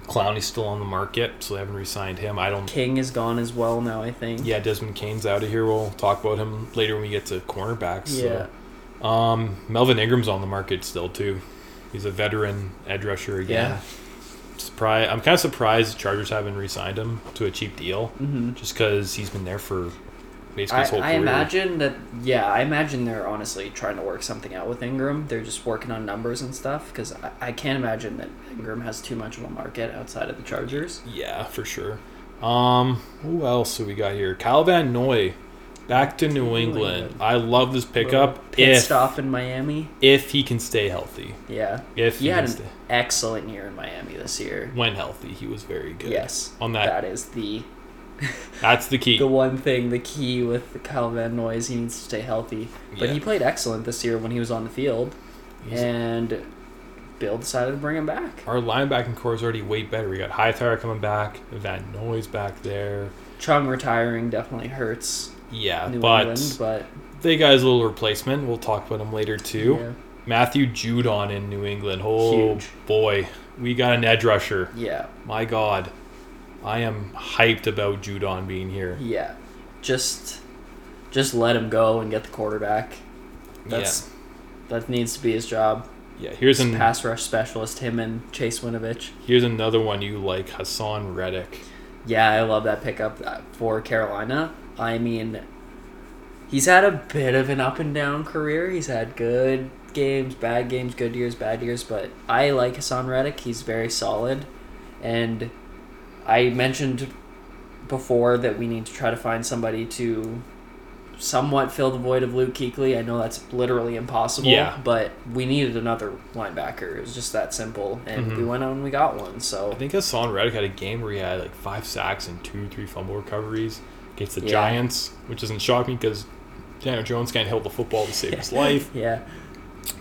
S1: Clowney's still on the market, so they haven't re-signed him. I don't.
S2: King is gone as well now. I think.
S1: Yeah, Desmond Kane's out of here. We'll talk about him later when we get to cornerbacks.
S2: Yeah.
S1: So. Um, Melvin Ingram's on the market still too. He's a veteran edge rusher again.
S2: Yeah.
S1: Surprise! I'm kind of surprised the Chargers haven't re-signed him to a cheap deal,
S2: Mm-hmm.
S1: just because he's been there for basically
S2: I,
S1: his whole
S2: I
S1: career.
S2: imagine that. Yeah, I imagine they're honestly trying to work something out with Ingram. They're just working on numbers and stuff because I, I can't imagine that Ingram has too much of a market outside of the Chargers.
S1: Yeah, for sure. Um, who else do we got here? Cal Van Noy, back to New England.
S2: England.
S1: I love this pickup. If
S2: stop in Miami.
S1: if he can stay healthy,
S2: Yeah,
S1: if
S2: he
S1: he,
S2: had
S1: can
S2: an
S1: stay,
S2: excellent year in Miami this year.
S1: when healthy, he was very good.
S2: Yes,
S1: on that,
S2: that is the [LAUGHS]
S1: that's the key. [LAUGHS]
S2: the one thing, the key with Kyle Van Noy is he needs to stay healthy. But
S1: Yeah.
S2: he played excellent this year when he was on the field,
S1: He's-
S2: and Bill decided to bring him back.
S1: our linebacking core is already way better. We got Hightower coming back, Van Noy's back there.
S2: Chung retiring definitely hurts
S1: Yeah,
S2: New
S1: but
S2: England, but
S1: they got his little replacement. We'll talk about him later too.
S2: yeah.
S1: Matthew Judon in New England. Oh
S2: Huge.
S1: boy, we got an edge rusher.
S2: Yeah,
S1: My God, I am hyped about Judon being here.
S2: yeah. Just, just let him go and get the quarterback. That's that needs to be his job.
S1: yeah, yeah. Here's an
S2: Pass rush specialist, him and Chase Winovich.
S1: here's another one you like, Haason Reddick.
S2: Yeah, I love that pickup uh, for Carolina. I mean, he's had a bit of an up and down career. He's had good games, bad games, good years, bad years, but I like Haason Reddick. He's very solid. And I mentioned before that we need to try to find somebody to somewhat fill the void of Luke Kuechly. I know that's literally impossible.
S1: Yeah.
S2: But we needed another linebacker. It was just that simple, and we
S1: Mhm.
S2: went out and we got one. So
S1: I think Haason Reddick had a game where he had like five sacks and two, three fumble recoveries against the
S2: Yeah.
S1: Giants, which doesn't shock me because Daniel Jones can't hold the football to save his [LAUGHS] life.
S2: yeah.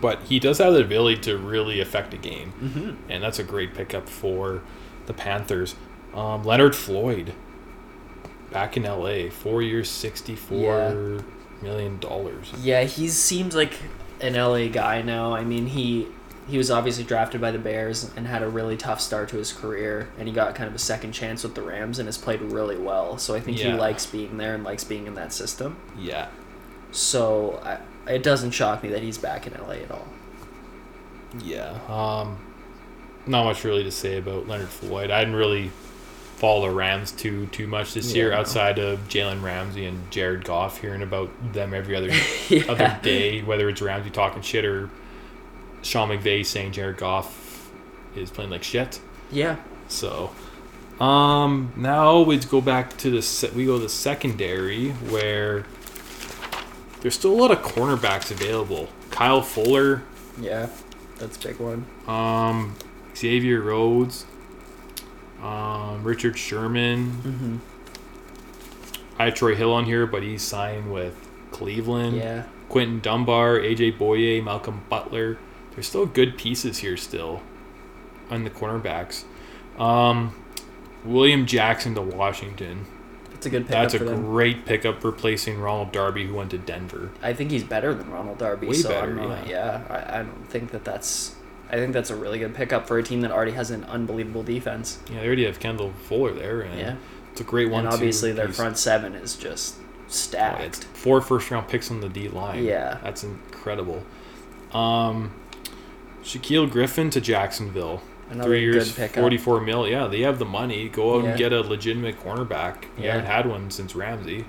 S1: But he does have the ability to really affect a game,
S2: hmm
S1: and that's a great pickup for the Panthers. Um, Leonard Floyd, back in LA, four years, sixty-four million dollars.
S2: Yeah, he seems like an LA guy now. I mean, he he was obviously drafted by the Bears and had a really tough start to his career, and he got kind of a second chance with the Rams and has played really well. So I think he likes being there and likes being in that system.
S1: Yeah,
S2: So I, it doesn't shock me that he's back in LA at all.
S1: yeah. Um, not much really to say about Leonard Floyd. I didn't really follow the Rams too too much this
S2: Yeah,
S1: year, outside of Jalen Ramsey and Jared Goff. Hearing about them every other [LAUGHS]
S2: yeah.
S1: other day, whether it's Ramsey talking shit or Sean McVay saying Jared Goff is playing like shit.
S2: Yeah.
S1: So, um, now we go back to the se- we go to the secondary where there's still a lot of cornerbacks available. Kyle Fuller,
S2: Yeah. That's big one.
S1: um, Xavier Rhodes, um, Richard Sherman.
S2: Mm-hmm.
S1: I had Troy Hill on here, but he's signed with Cleveland.
S2: Yeah.
S1: Quinton Dunbar, AJ Bouye, Malcolm Butler. There's still good pieces here still on the cornerbacks. Um, William Jackson to Washington.
S2: That's a good pickup
S1: That's a
S2: for them.
S1: great pickup replacing Ronald Darby, who went to Denver.
S2: I think he's better than Ronald Darby.
S1: Way
S2: so
S1: better,
S2: I'm not, yeah. I, I don't think that that's. I think that's a really good pickup for a team that already has an unbelievable defense.
S1: Yeah, they already have Kendall Fuller there, and
S2: Yeah,
S1: it's a great one.
S2: and obviously their
S1: use.
S2: front seven is just
S1: Oh,
S2: stacked.
S1: four first round picks on the D line.
S2: Yeah.
S1: that's incredible. Um, Shaquill Griffin to Jacksonville.
S2: Another
S1: Three years, 44 mil. Yeah, they have the money. Go out
S2: Yeah.
S1: and get a legitimate cornerback. You
S2: Yeah.
S1: haven't had one since Ramsey.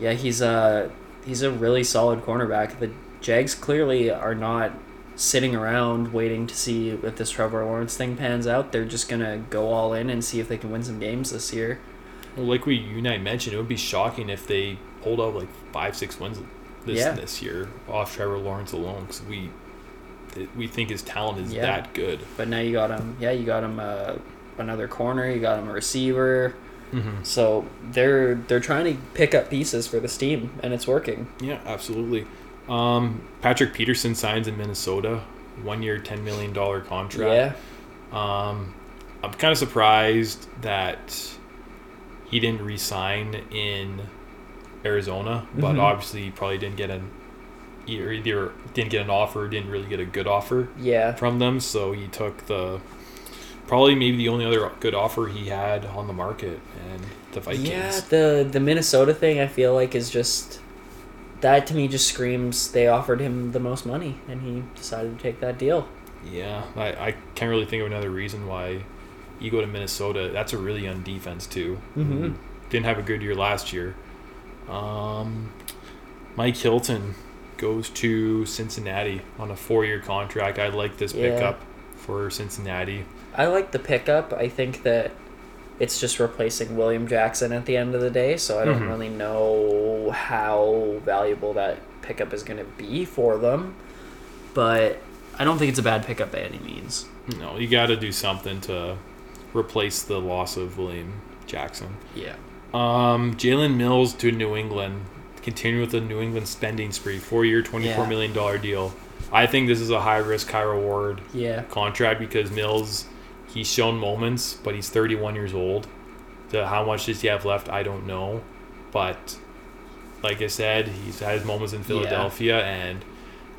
S2: Yeah, he's a he's a really solid cornerback. The Jags clearly are not sitting around waiting to see if this Trevor Lawrence thing pans out. They're just gonna go all in and see if they can win some games this year.
S1: Well, like we you and I mentioned, it would be shocking if they pulled out like five, six wins this
S2: Yeah.
S1: this year off Trevor Lawrence alone because we we think his talent is
S2: Yeah.
S1: that good.
S2: But now you got him. Yeah, you got him uh, another corner. You got him a receiver.
S1: Mm-hmm.
S2: So they're they're trying to pick up pieces for this team, and it's working.
S1: Yeah, absolutely. Um, Patrick Peterson signs in Minnesota, one year, ten million dollar contract.
S2: Yeah,
S1: Um, I'm kind of surprised that he didn't re-sign in Arizona, but
S2: Mhm.
S1: obviously he probably didn't get an either, either didn't get an offer, didn't really get a good offer
S2: yeah,
S1: from them, so he took the probably maybe the only other good offer he had on the market, and the Vikings.
S2: yeah. The the Minnesota thing, I feel like, is just that to me just screams they offered him the most money, and he decided to take that deal.
S1: Yeah, I, I can't really think of another reason why you go to Minnesota. That's a really young defense too.
S2: Mhm.
S1: Didn't have a good year last year. Um, Mike Hilton goes to Cincinnati on a four-year contract. I like this
S2: Yeah.
S1: pickup for Cincinnati.
S2: I like the pickup. I think that it's just replacing William Jackson at the end of the day, so I don't
S1: Mhm.
S2: really know how valuable that pickup is going to be for them. But I don't think it's a bad pickup by any means.
S1: No, you got to do something to replace the loss of William Jackson.
S2: Yeah.
S1: Um, Jalen Mills to New England. Continue with the New England spending spree. Four-year, twenty-four
S2: Yeah.
S1: million dollar deal. I think this is a high-risk, high-reward
S2: Yeah.
S1: contract because Mills, he's shown moments, but he's 31 years old. The, how much does he have left? I don't know. But like I said, he's had his moments in Philadelphia, and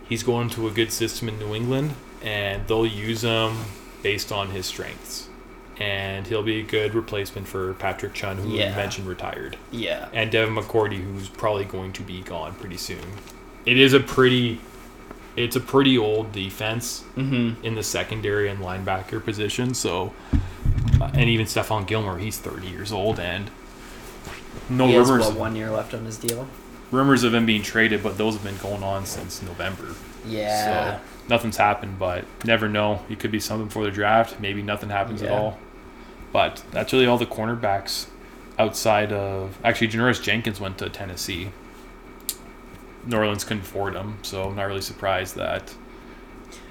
S1: he's going to a good system in New England, and they'll use him based on his strengths. And he'll be a good replacement for Patrick Chung, who
S2: Yeah.
S1: you mentioned retired,
S2: Yeah.
S1: and Devin McCourty, who's probably going to be gone pretty soon. It is a pretty, it's a pretty old defense
S2: Mm-hmm.
S1: in the secondary and linebacker position. So, uh, and even Stephon Gilmore, he's 30 years old, and no
S2: he has
S1: rumors
S2: what, one year left on his deal.
S1: rumors of him being traded, but those have been going on since November.
S2: Yeah.
S1: So nothing's happened, but never know. It could be something for the draft. Maybe nothing happens at all. But that's really all the cornerbacks outside of actually Janoris Jenkins went to Tennessee. New Orleans couldn't afford him, so I'm not really surprised that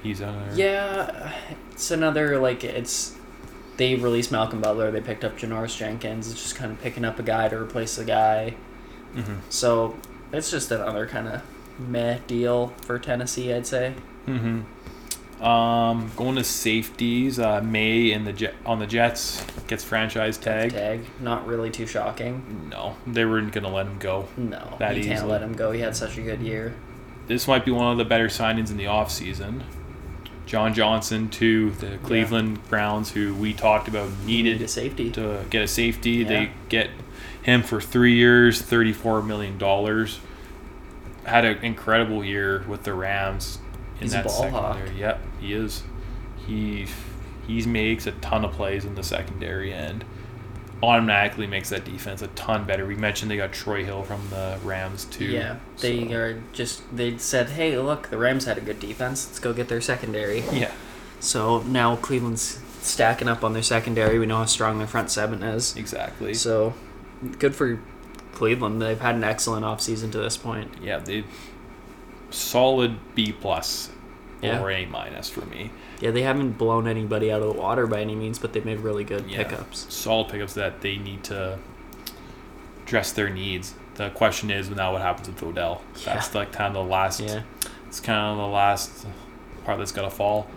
S1: he's on there.
S2: Yeah, it's another like it's. They released Malcolm Butler. They picked up Janoris Jenkins. It's just kind of picking up a guy to replace a guy.
S1: hmm
S2: So it's just another kind of meh deal for Tennessee, I'd say.
S1: hmm Um, going to safeties. Uh, Maye in the jet on the Jets gets franchise tag.
S2: Tag, not really too shocking.
S1: No, they weren't gonna let him go.
S2: No,
S1: That
S2: you can't let him go. He had such a good year.
S1: This might be one of the better signings in the offseason. John Johnson to the Cleveland Browns, who we talked about
S2: Needed
S1: needed
S2: a safety.
S1: to get a safety.
S2: Yeah.
S1: They get him for three years, thirty-four million dollars. Had an incredible year with the Rams in
S2: He's a
S1: that
S2: ball hawk.
S1: secondary. Yep, he is. He he makes a ton of plays in the secondary and automatically makes that defense a ton better. We mentioned they got Troy Hill from the Rams too.
S2: Yeah, they
S1: so-
S2: are just they said, "Hey, look, the Rams had a good defense. Let's go get their secondary."
S1: yeah,
S2: So now Cleveland's stacking up on their secondary. We know how strong their front seven is.
S1: exactly.
S2: So good for Cleveland. They've had an excellent offseason to this point.
S1: yeah, they solid B plus
S2: Yeah.
S1: or A minus for me.
S2: Yeah, they haven't blown anybody out of the water by any means, but they've made really good
S1: Yeah.
S2: pickups.
S1: Solid pickups that they need to address their needs. The question is now what happens with Odell. That's like kind of the last.
S2: Yeah.
S1: It's kind of the last part that's gonna fall.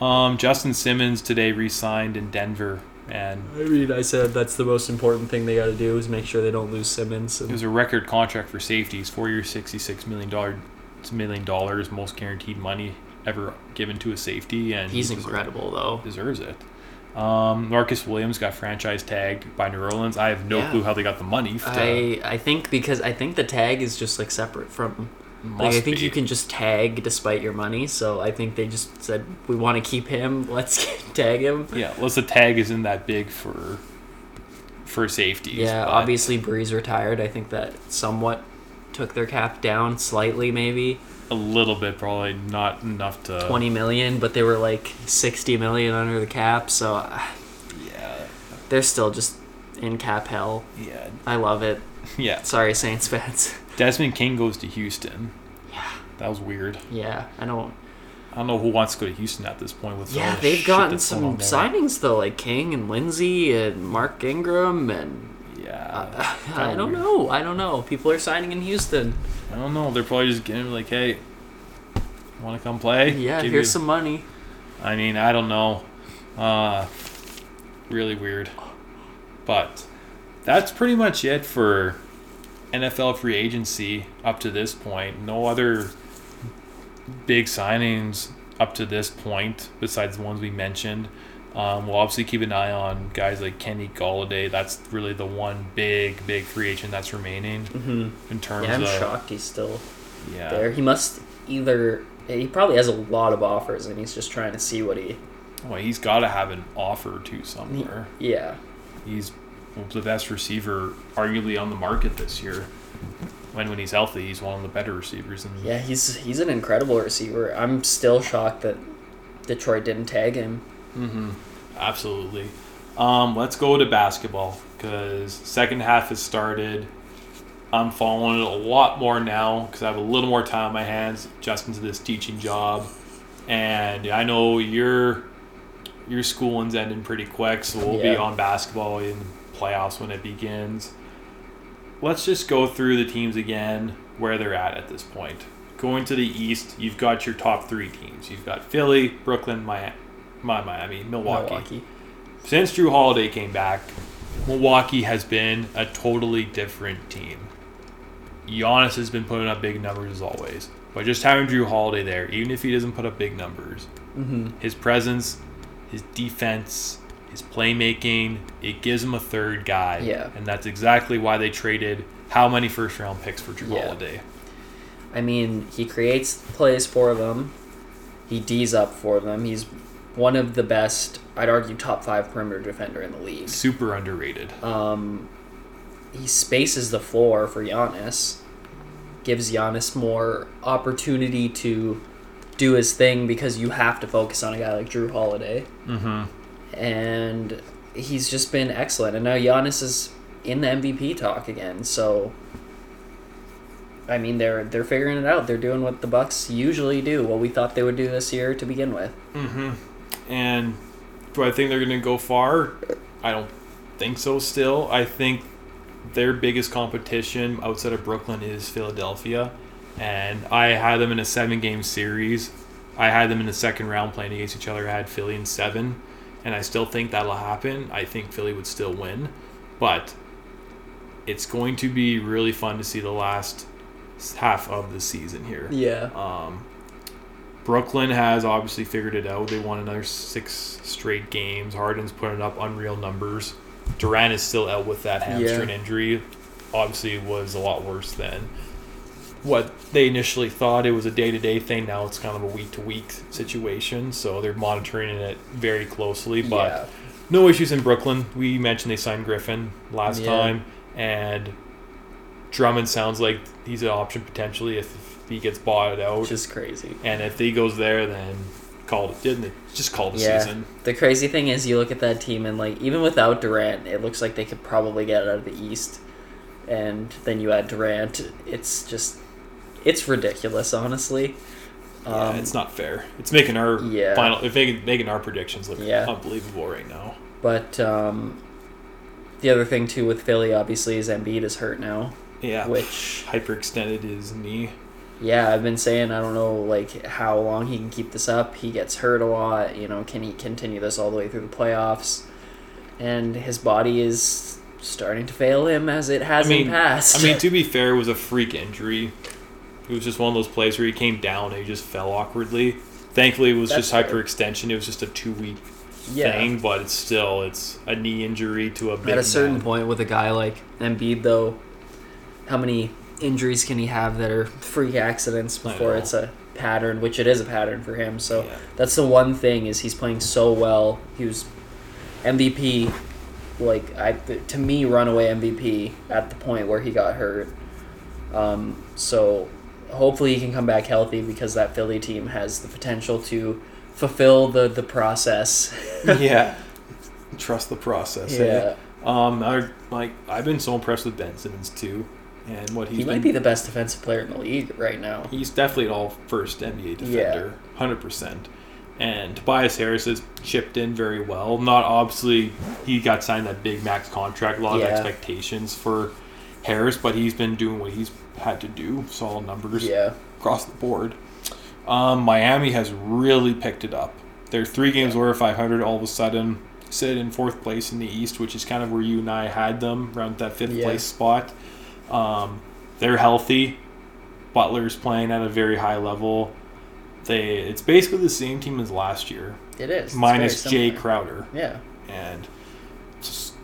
S1: Um, Justin Simmons today re-signed in Denver, and
S2: I mean, I said that's the most important thing they got to do is make sure they don't lose Simmons.
S1: it was a record contract for safeties, four years, sixty-six million dollar million dollars, most guaranteed money ever given to a safety, and
S2: He's
S1: he deserves-
S2: incredible, though.
S1: deserves it. Um, Marcus Williams got franchise tagged by New Orleans. I have no
S2: Yeah.
S1: clue how they got the money. To,
S2: I I think because I think the tag is just like separate from. Like, I think
S1: be.
S2: you can just tag despite your money. So I think they just said we want to keep him. [LAUGHS] Let's tag him.
S1: Yeah, unless the tag isn't that big for for safety.
S2: Yeah,
S1: but-
S2: obviously Brees retired. I think that somewhat took their cap down slightly, maybe
S1: a little bit, probably not enough to.
S2: twenty million, but they were like sixty million under the cap. So uh,
S1: Yeah,
S2: they're still just in cap hell.
S1: yeah,
S2: I love it. [LAUGHS]
S1: yeah.
S2: Sorry, Saints fans. [LAUGHS]
S1: Desmond King goes to Houston.
S2: Yeah,
S1: That was weird.
S2: yeah. I don't.
S1: I don't know who wants to go to Houston at this point. With
S2: Yeah,
S1: the
S2: they've gotten some signings though, like King and Lindsay and Mark Ingram and
S1: Yeah, [LAUGHS]
S2: I
S1: kinda
S2: don't
S1: weird.
S2: know. I don't know. People are signing in Houston.
S1: I don't know. They're probably just getting like, hey, want to come play?
S2: Yeah,
S1: Give
S2: here's
S1: you-
S2: some money.
S1: I mean, I don't know. Uh, really weird. But that's pretty much it for NFL free agency up to this point. No other big signings up to this point besides the ones we mentioned. Um, we'll obviously keep an eye on guys like Kenny Golladay. That's really the one big, big free agent that's remaining
S2: hmm
S1: in terms
S2: Yeah, I'm
S1: of
S2: shocked he's still
S1: yeah.
S2: there. He must either. He probably has a lot of offers, and he's just trying to see what he.
S1: Well, he's got to have an offer to somewhere.
S2: Yeah,
S1: He's the best receiver, arguably on the market this year. When when he's healthy, he's one of the better receivers. In
S2: yeah. He's he's an incredible receiver. I'm still shocked that Detroit didn't tag him.
S1: Hmm Absolutely. Um, let's go to basketball because second half has started. I'm following it a lot more now because I have a little more time on my hands just to this teaching job, and I know your your schooling's ending pretty quick, so we'll be on basketball in playoffs when it begins. Let's just go through the teams again where they're at at this point. Going to the East, you've got your top three teams. You've got Philly, Brooklyn, Miami, Miami, Milwaukee. Since Jrue Holiday came back, Milwaukee has been a totally different team. Giannis has been putting up big numbers as always, but just having Jrue Holiday there, even if he doesn't put up big numbers,
S2: Mm-hmm.
S1: his presence, his defense, his playmaking, it gives him a third guy.
S2: Yeah.
S1: And that's exactly why they traded how many first round picks for Jrue
S2: Yeah.
S1: Holiday?
S2: I mean, he creates plays for them. He D's up for them. He's one of the best, I'd argue, top five perimeter defender in the league.
S1: Super underrated.
S2: Um, he spaces the floor for Giannis, gives Giannis more opportunity to do his thing because you have to focus on a guy like Jrue Holiday.
S1: Mm-hmm.
S2: And he's just been excellent. And now Giannis is in the MVP talk again. So I mean they're they're figuring it out. They're doing what the Bucks usually do, what we thought they would do this year to begin with.
S1: Mm-hmm. And do I think they're going to go far? I don't think so. Still, I think their biggest competition outside of Brooklyn is Philadelphia, and I had them in a seven-game series. I had them in the second round playing against each other. I had Philly in seven, and I still think that'll happen. I think Philly would still win, but it's going to be really fun to see the last half of the season here.
S2: Yeah.
S1: Um, Brooklyn has obviously figured it out. They won another six straight games. Harden's putting up unreal numbers. Durant is still out with that hamstring
S2: Yeah.
S1: injury. Obviously, it was a lot worse than what they initially thought. It was a day to day thing. Now it's kind of a week to week situation. So they're monitoring it very closely. But
S2: yeah.
S1: no issues in Brooklyn. We mentioned they signed Griffin last
S2: Yeah.
S1: time, and Drummond sounds like he's an option potentially if he gets bought out.
S2: Which is crazy.
S1: And if he goes there, then called it, didn't it? Just call the
S2: Yeah.
S1: season.
S2: The crazy thing is, you look at that team, and like even without Durant, it looks like they could probably get out of the East. And then you add Durant, it's just, it's ridiculous, honestly.
S1: Yeah,
S2: Um,
S1: it's not fair. It's making our
S2: Yeah.
S1: final, if making making our predictions look
S2: Yeah.
S1: unbelievable right now.
S2: But um, the other thing too with Philly, obviously, is Embiid is hurt now.
S1: Yeah,
S2: Which,
S1: hyperextended his knee.
S2: Yeah, I've been saying I don't know like how long he can keep this up. He gets hurt a lot. You know, can he continue this all the way through the playoffs? And his body is starting to fail him as it has
S1: I mean,
S2: in past.
S1: I mean, to [LAUGHS] be fair, it was a freak injury. It was just one of those plays where he came down and he just fell awkwardly. Thankfully, it was
S2: That's
S1: just
S2: fair.
S1: hyperextension. It was just a two week
S2: yeah.
S1: thing, but it's still it's a knee injury to a big
S2: At a certain
S1: man.
S2: point with a guy like Embiid, though, how many injuries can he have that are freak accidents before it's a pattern, which it is a pattern for him. So
S1: Yeah.
S2: that's the one thing is he's playing so well. He was MVP, like I to me runaway MVP at the point where he got hurt. Um, so hopefully he can come back healthy because that Philly team has the potential to fulfill the the process. [LAUGHS]
S1: yeah, trust the process. eh?
S2: yeah.
S1: Um, I like I've been so impressed with Ben Simmons too, and what he's
S2: He
S1: been,
S2: might be the best defensive player in the league right now.
S1: He's definitely an all first NBA defender, hundred percent. And Tobias Harris has chipped in very well. Not obviously he got signed that big max contract, a lot of expectations for Harris, but he's been doing what he's had to do. Solid numbers
S2: Yeah.
S1: across the board. Um, Miami has really picked it up. They're three games over 500. All of a sudden, sit in fourth place in the East, which is kind of where you and I had them around that fifth
S2: Yeah.
S1: place spot. Um, they're healthy. Butler's playing at a very high level. They it's basically the same team as last year,
S2: It is.
S1: Minus
S2: Jae.
S1: Crowder,
S2: Yeah.
S1: and just,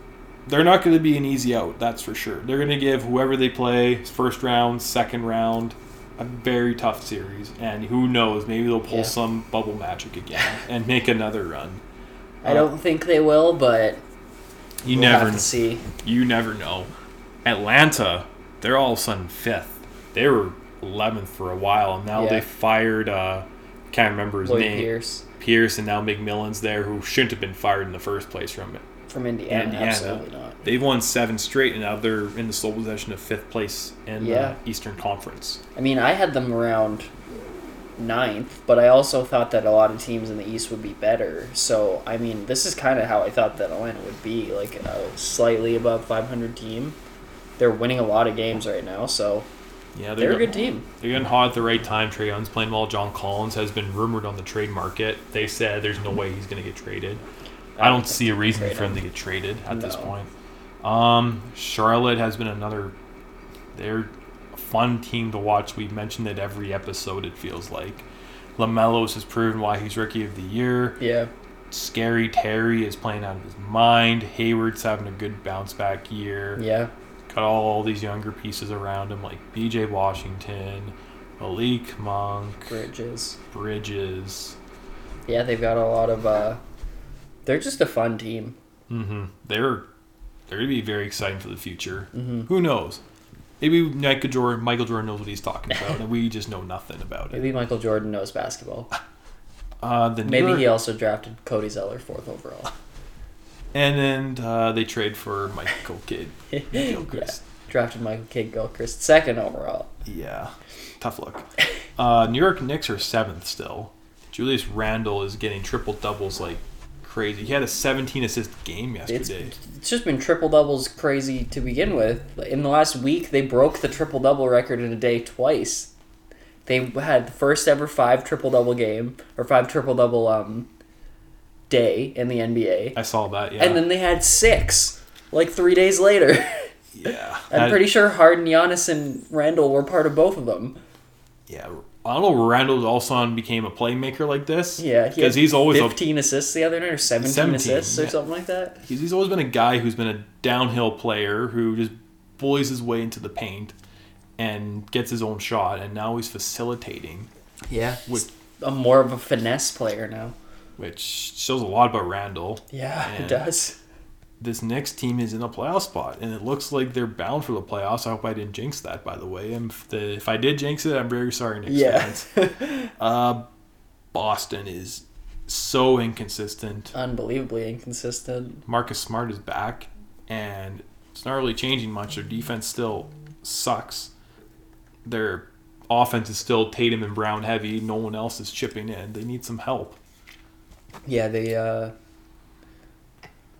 S1: they're not going to be an easy out. That's for sure. They're going to give whoever they play first round, second round, a very tough series, and who knows? Maybe they'll pull
S2: Yeah.
S1: some bubble magic again [LAUGHS] and make another run.
S2: I don't think they will, but
S1: You
S2: we'll
S1: never
S2: have to see.
S1: you never know. Atlanta, they're all of a sudden fifth. They were eleventh for a while, and now
S2: Yeah.
S1: they fired. Uh, can't remember his
S2: Lloyd
S1: name.
S2: Pierce
S1: Pierce, and now McMillan's there, who shouldn't have been fired in the first place from it.
S2: from Indiana.
S1: Indiana.
S2: Absolutely not.
S1: They've won seven straight, and now they're in the sole possession of fifth place in
S2: Yeah.
S1: the Eastern Conference.
S2: I mean, I had them around ninth, but I also thought that a lot of teams in the East would be better. So, I mean, this is kind of how I thought that Atlanta would be, like a slightly above 500 team. They're winning a lot of games right now, so
S1: Yeah,
S2: they're a
S1: they're
S2: good team.
S1: They're getting hot at the right time. Trae Young's playing well. John Collins has been rumored on the trade market. They said there's no way he's going to get traded. I don't see a reason for him to get traded at this point. Um, Charlotte has been another. They're a fun team to watch. We've mentioned it every episode. It feels like LaMelo's has proven why he's rookie of the year.
S2: Yeah.
S1: Scary Terry is playing out of his mind. Hayward's having a good bounce back year.
S2: Yeah.
S1: Got all these younger pieces around him like P.J. Washington, Malik Monk,
S2: Bridges.
S1: Bridges.
S2: Yeah, they've got a lot of. uh They're just a fun team.
S1: hmm They're they're gonna be very exciting for the future.
S2: Mhm.
S1: Who knows? Maybe Michael Jordan, Michael Jordan knows what he's talking about, and we [LAUGHS] just know nothing about it.
S2: Maybe Michael Jordan knows basketball. [LAUGHS]
S1: Uh, the
S2: Maybe
S1: York-
S2: he also drafted Cody Zeller fourth overall. [LAUGHS]
S1: And then uh, they trade for Michael [LAUGHS] Kidd Gilchrist.
S2: Drafted Michael Kidd Gilchrist second overall.
S1: Yeah. tough look. Uh, New York Knicks are seventh still. Julius Randle is getting triple doubles like crazy. He had a 17 assist game
S2: It's,
S1: yesterday.
S2: it's just been triple doubles crazy to begin with. In the last week, they broke the triple double record in a day twice. They had the first ever five triple double game or five triple double um day in the NBA,
S1: I saw that. Yeah.
S2: and then they had six like three days later. [LAUGHS]
S1: yeah. [LAUGHS]
S2: I'm pretty sure Harden, Giannis, and Randle were part of both of them.
S1: Yeah. I don't know. Randle also became a playmaker like this.
S2: Yeah,
S1: because
S2: had
S1: he's always a
S2: 15 assists the other night or 17,
S1: 17,
S2: assists or
S1: yeah.
S2: something like that.
S1: he's, he's always been a guy who's been a downhill player who just bullies his way into the paint and gets his own shot, and now he's facilitating,
S2: Yeah,
S1: With-
S2: a more of a finesse player now.
S1: Which shows a lot about Randle.
S2: Yeah,
S1: Yeah.
S2: it does.
S1: This next team is in a playoff spot, and it looks like they're bound for the playoffs. I hope I didn't jinx that, by the way. And if, the, if I did jinx it, I'm very sorry, Knicks
S2: Yeah.
S1: fans. [LAUGHS] Uh, Boston is so inconsistent.
S2: Unbelievably inconsistent.
S1: Marcus Smart is back, and it's not really changing much. Their defense still sucks. Their offense is still Tatum and Brown heavy. No one else is chipping in. They need some help.
S2: Yeah, they. uh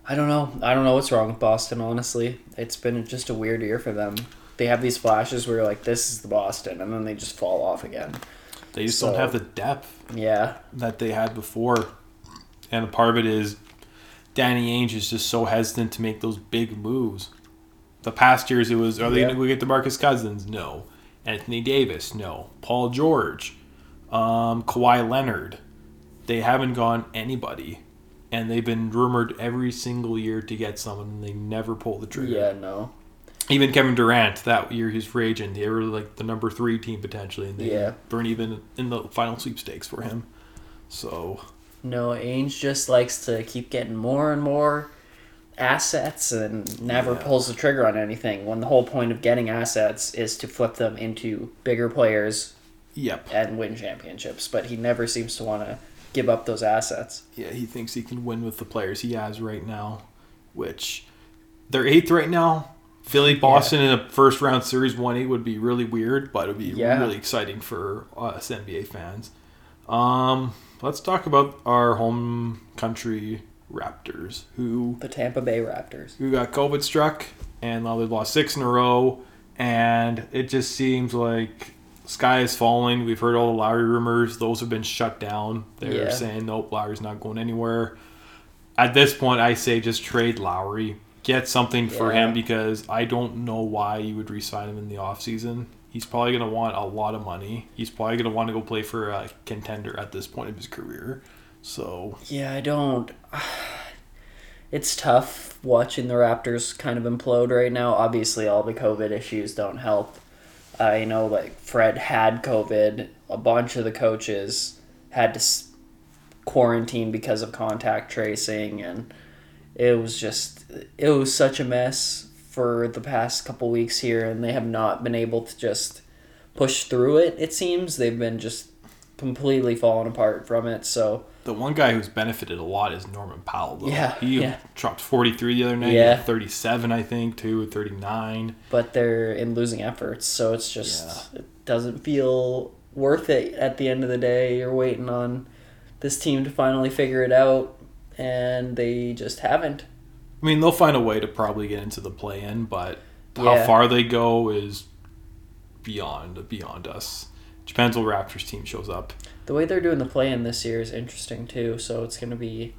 S2: I don't know. I don't know what's wrong with Boston. Honestly, it's been just a weird year for them. They have these flashes where you're like, "This is the Boston," and then they just fall off again.
S1: They just
S2: So-
S1: don't have the depth
S2: Yeah,
S1: that they had before. And a part of it is Danny Ainge is just so hesitant to make those big moves. The past years, it was are they
S2: Yeah.
S1: going to get get Marcus Cousins? No. Anthony Davis? No. Paul George? Um, Kawhi Leonard? They haven't gone anybody. And they've been rumored every single year to get someone, and they never pull the trigger.
S2: yeah, no,
S1: Even Kevin Durant, that year he's free agent, they were like the number three team potentially, and they
S2: Yeah.
S1: weren't even in the final sweepstakes for him. So
S2: no. Ainge just likes to keep getting more and more assets and never
S1: Yeah.
S2: pulls the trigger on anything. When the whole point of getting assets is to flip them into bigger players
S1: Yep.
S2: and win championships, but he never seems to want to give up those assets.
S1: Yeah, he thinks he can win with the players he has right now, which they're eighth right now. Philly Boston in a first round series one eight would be really weird, but it would be
S2: Yeah.
S1: really exciting for us NBA fans. Um, let's talk about our home country Raptors, who
S2: The Tampa Bay Raptors.
S1: who got COVID struck, and now they've lost six in a row, and it just seems like sky is falling. We've heard all the Lowry rumors; those have been shut down. They're
S2: Yeah.
S1: saying nope, Lowry's not going anywhere. At this point, I say just trade Lowry, get something for him because I don't know why you would re-sign him in the offseason. He's probably going to want a lot of money. He's probably going to want to go play for a contender at this point of his career. So
S2: Yeah, I don't. [SIGHS] It's tough watching the Raptors kind of implode right now. Obviously, all the COVID issues don't help. I know, like, Fred had COVID. A bunch of the coaches had to quarantine because of contact tracing, and it was just, it was such a mess for the past couple weeks here, and they have not been able to just push through it, it seems. They've been just completely falling apart from it, so.
S1: The one guy who's benefited a lot is Norman Powell. Though.
S2: Yeah,
S1: he
S2: yeah.
S1: dropped 43 the other night.
S2: Yeah.
S1: Yeah, 37 I think too, 39.
S2: but they're in losing efforts, so it's just it doesn't feel worth it at the end of the day. You're waiting on this team to finally figure it out, and they just haven't.
S1: I mean, they'll find a way to probably get into the play-in, but
S2: Yeah.
S1: how far they go is beyond beyond us. Depends what Raptors team shows up.
S2: The way they're doing the play in this year is interesting too, so it's gonna be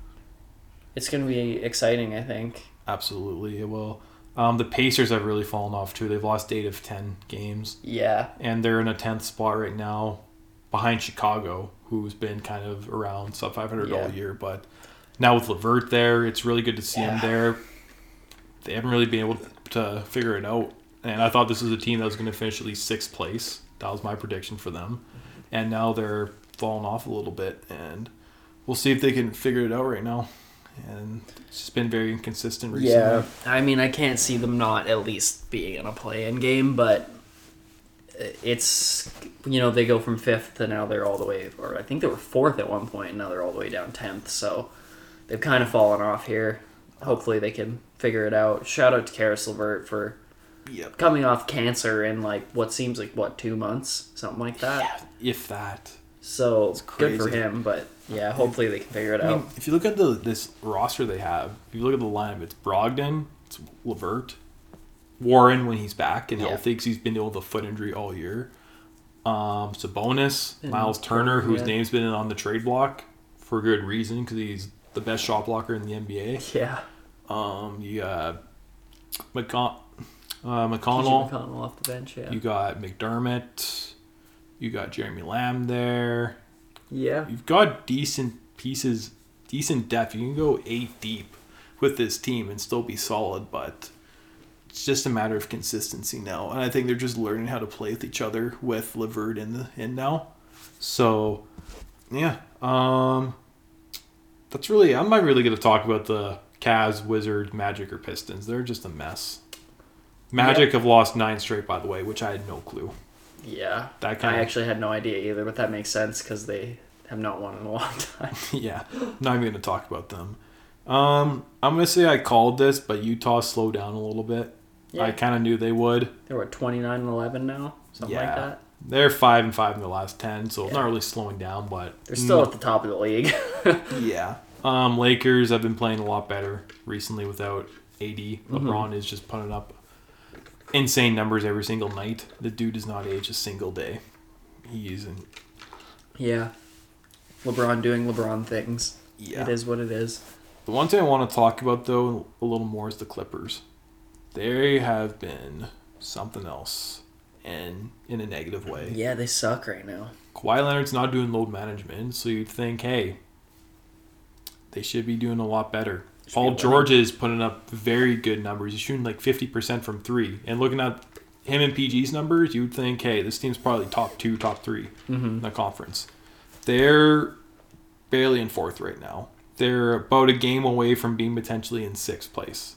S2: it's gonna be exciting, I think.
S1: Absolutely, it will. Um, the Pacers have really fallen off too. They've lost eight of ten games,
S2: Yeah.
S1: and they're in a tenth spot right now, behind Chicago, who's been kind of around sub 500 all year. But now with LeVert there, it's really good to see
S2: Yeah.
S1: him there. They haven't really been able to figure it out, and I thought this was a team that was going to finish at least sixth place. That was my prediction for them, and now they're falling off a little bit, and we'll see if they can figure it out right now. And it's just been very inconsistent recently.
S2: Yeah. I mean, I can't see them not at least being in a play in game, but it's you know they go from fifth to now they're all the way, or I think they were fourth at one point, and now they're all the way down tenth. So they've kind of fallen off here. hopefully they can figure it out. Shout out to Caris LeVert for
S1: Yep.
S2: coming off cancer in like what seems like what two months, something like that.
S1: If that.
S2: So it's good for him, but yeah, hopefully they can figure it
S1: I
S2: out.
S1: mean, if you look at the this roster they have, if you look at the lineup, it's Brogdon, it's LeVert, Warren when he's back and
S2: Yeah.
S1: healthy because he's been dealing with a foot injury all year. Um, Sabonis,
S2: And
S1: Miles Turner, whose
S2: yeah.
S1: name's been on the trade block for good reason because he's the best shot blocker in the NBA.
S2: Yeah,
S1: Um, you got McCon- uh, McConnell.
S2: McConnell off the bench. Yeah,
S1: You got McDermott. You got Jeremy Lamb there.
S2: yeah,
S1: You've got decent pieces, decent depth. You can go eight deep with this team and still be solid, but it's just a matter of consistency now. And I think they're just learning how to play with each other with LeVert in the in now. So, yeah, um, that's really. I'm not really to talk about the Cavs, Wizards, Magic, or Pistons. They're just a mess. Magic have lost nine straight, by the way, which I had no clue.
S2: Yeah.
S1: That kind
S2: I
S1: of
S2: actually had no idea either, but that makes sense because they have not won in a [LAUGHS] long time. [LAUGHS]
S1: yeah, not even going to talk about them. Um, I'm going to say I called this, but Utah slowed down a little bit.
S2: Yeah.
S1: I kind of knew they would.
S2: They're what 29 and 11 now, something like
S1: Yeah.
S2: that.
S1: They're five and five in the last ten, so
S2: Yeah.
S1: not really slowing down, but
S2: They're still at the top of the league. [LAUGHS]
S1: yeah. Um, Lakers have been playing a lot better recently without AD.
S2: Mm-hmm.
S1: LeBron is just putting up insane numbers every single night. The dude does not age a single day. He's in,
S2: yeah, LeBron doing LeBron things.
S1: yeah.
S2: It is what it is.
S1: The one thing I want to talk about though a little more is the Clippers. They have been something else, and in a negative way.
S2: Yeah, they suck right now.
S1: Kawhi Leonard's not doing load management, so you'd think, hey, they should be doing a lot better. Paul George is putting up very good numbers. He's shooting like fifty percent from three, and looking at him and PG's numbers, you'd think, hey, this team's probably top two, top three
S2: Mm-hmm.
S1: in the conference. They're barely in fourth right now. They're about a game away from being potentially in sixth place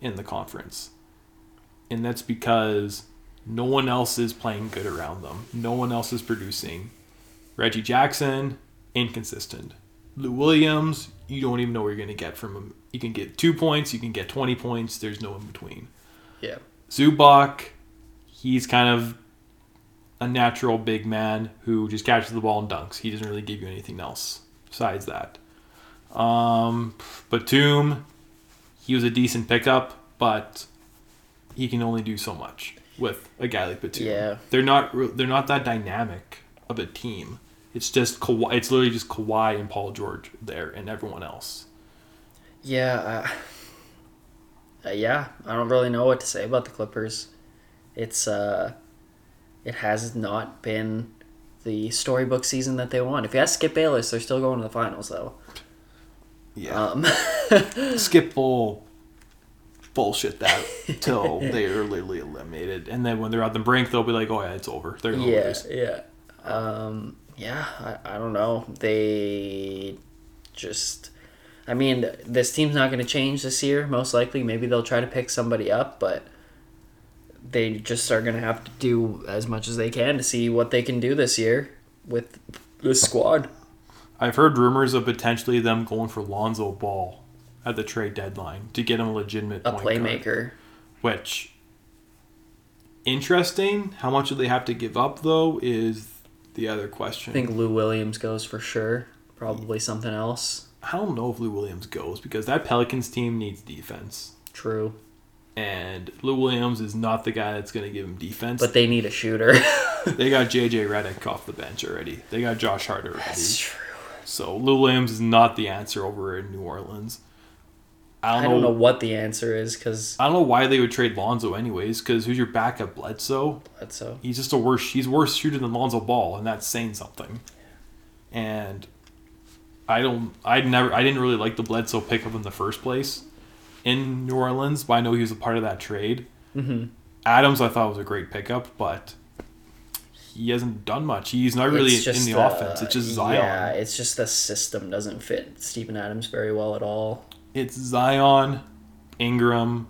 S1: in the conference. And that's because no one else is playing good around them. No one else is producing. Reggie Jackson, inconsistent. Lou Williams, you don't even know where you're going to get from him. You can get two points, you can get 20 points, there's no in between.
S2: Yeah.
S1: Zubac, he's kind of a natural big man who just catches the ball and dunks. He doesn't really give you anything else besides that. Um, Batum, he was a decent pickup, but he can only do so much with a guy like Batum.
S2: Yeah.
S1: they're not they're not that dynamic of a team. It's just Kawhi, it's literally just Kawhi and Paul George there and everyone else.
S2: Yeah. Uh, uh, yeah, I don't really know what to say about the Clippers. It's uh, it has not been the storybook season that they want. If you ask Skip Bayless, they're still going to the finals though.
S1: Yeah,
S2: Um, [LAUGHS]
S1: Skip will bullshit that till they are literally eliminated, and then when they're at the brink, they'll be like, "Oh yeah, it's over." They're gonna
S2: yeah,
S1: lose.
S2: yeah, um, yeah. I, I don't know. They just. I mean, this team's not going to change this year. Most likely, maybe they'll try to pick somebody up, but they just are going to have to do as much as they can to see what they can do this year with this squad.
S1: I've heard rumors of potentially them going for Lonzo Ball at the trade deadline to get him a legitimate
S2: A
S1: point guard,
S2: playmaker.
S1: which interesting. How much do they have to give up though? Is the other question.
S2: I think Lou Williams goes for sure. Probably something else.
S1: I don't know if Lou Williams goes because that Pelicans team needs defense.
S2: True.
S1: And Lou Williams is not the guy that's going to give him defense.
S2: But they need a shooter. [LAUGHS]
S1: they got JJ Redick off the bench already. They got Josh Hart already.
S2: That's true.
S1: So Lou Williams is not the answer over in New Orleans. I
S2: I
S1: don't,
S2: don't
S1: know.
S2: know what the answer is because
S1: I don't know why they would trade Lonzo anyways. Because who's your backup, Bledsoe?
S2: Bledsoe.
S1: He's just a worse. He's worse shooter than Lonzo Ball, and that's saying something. And I don't. I never. I didn't really like the Bledsoe pickup in the first place in New Orleans, but I know he was a part of that trade.
S2: Mm-hmm.
S1: Adams, I thought was a great pickup, but he hasn't done much. He's not really in the
S2: uh,
S1: offense. It's just Zion.
S2: Yeah, it's just the system doesn't fit Steven Adams very well at all.
S1: It's Zion, Ingram,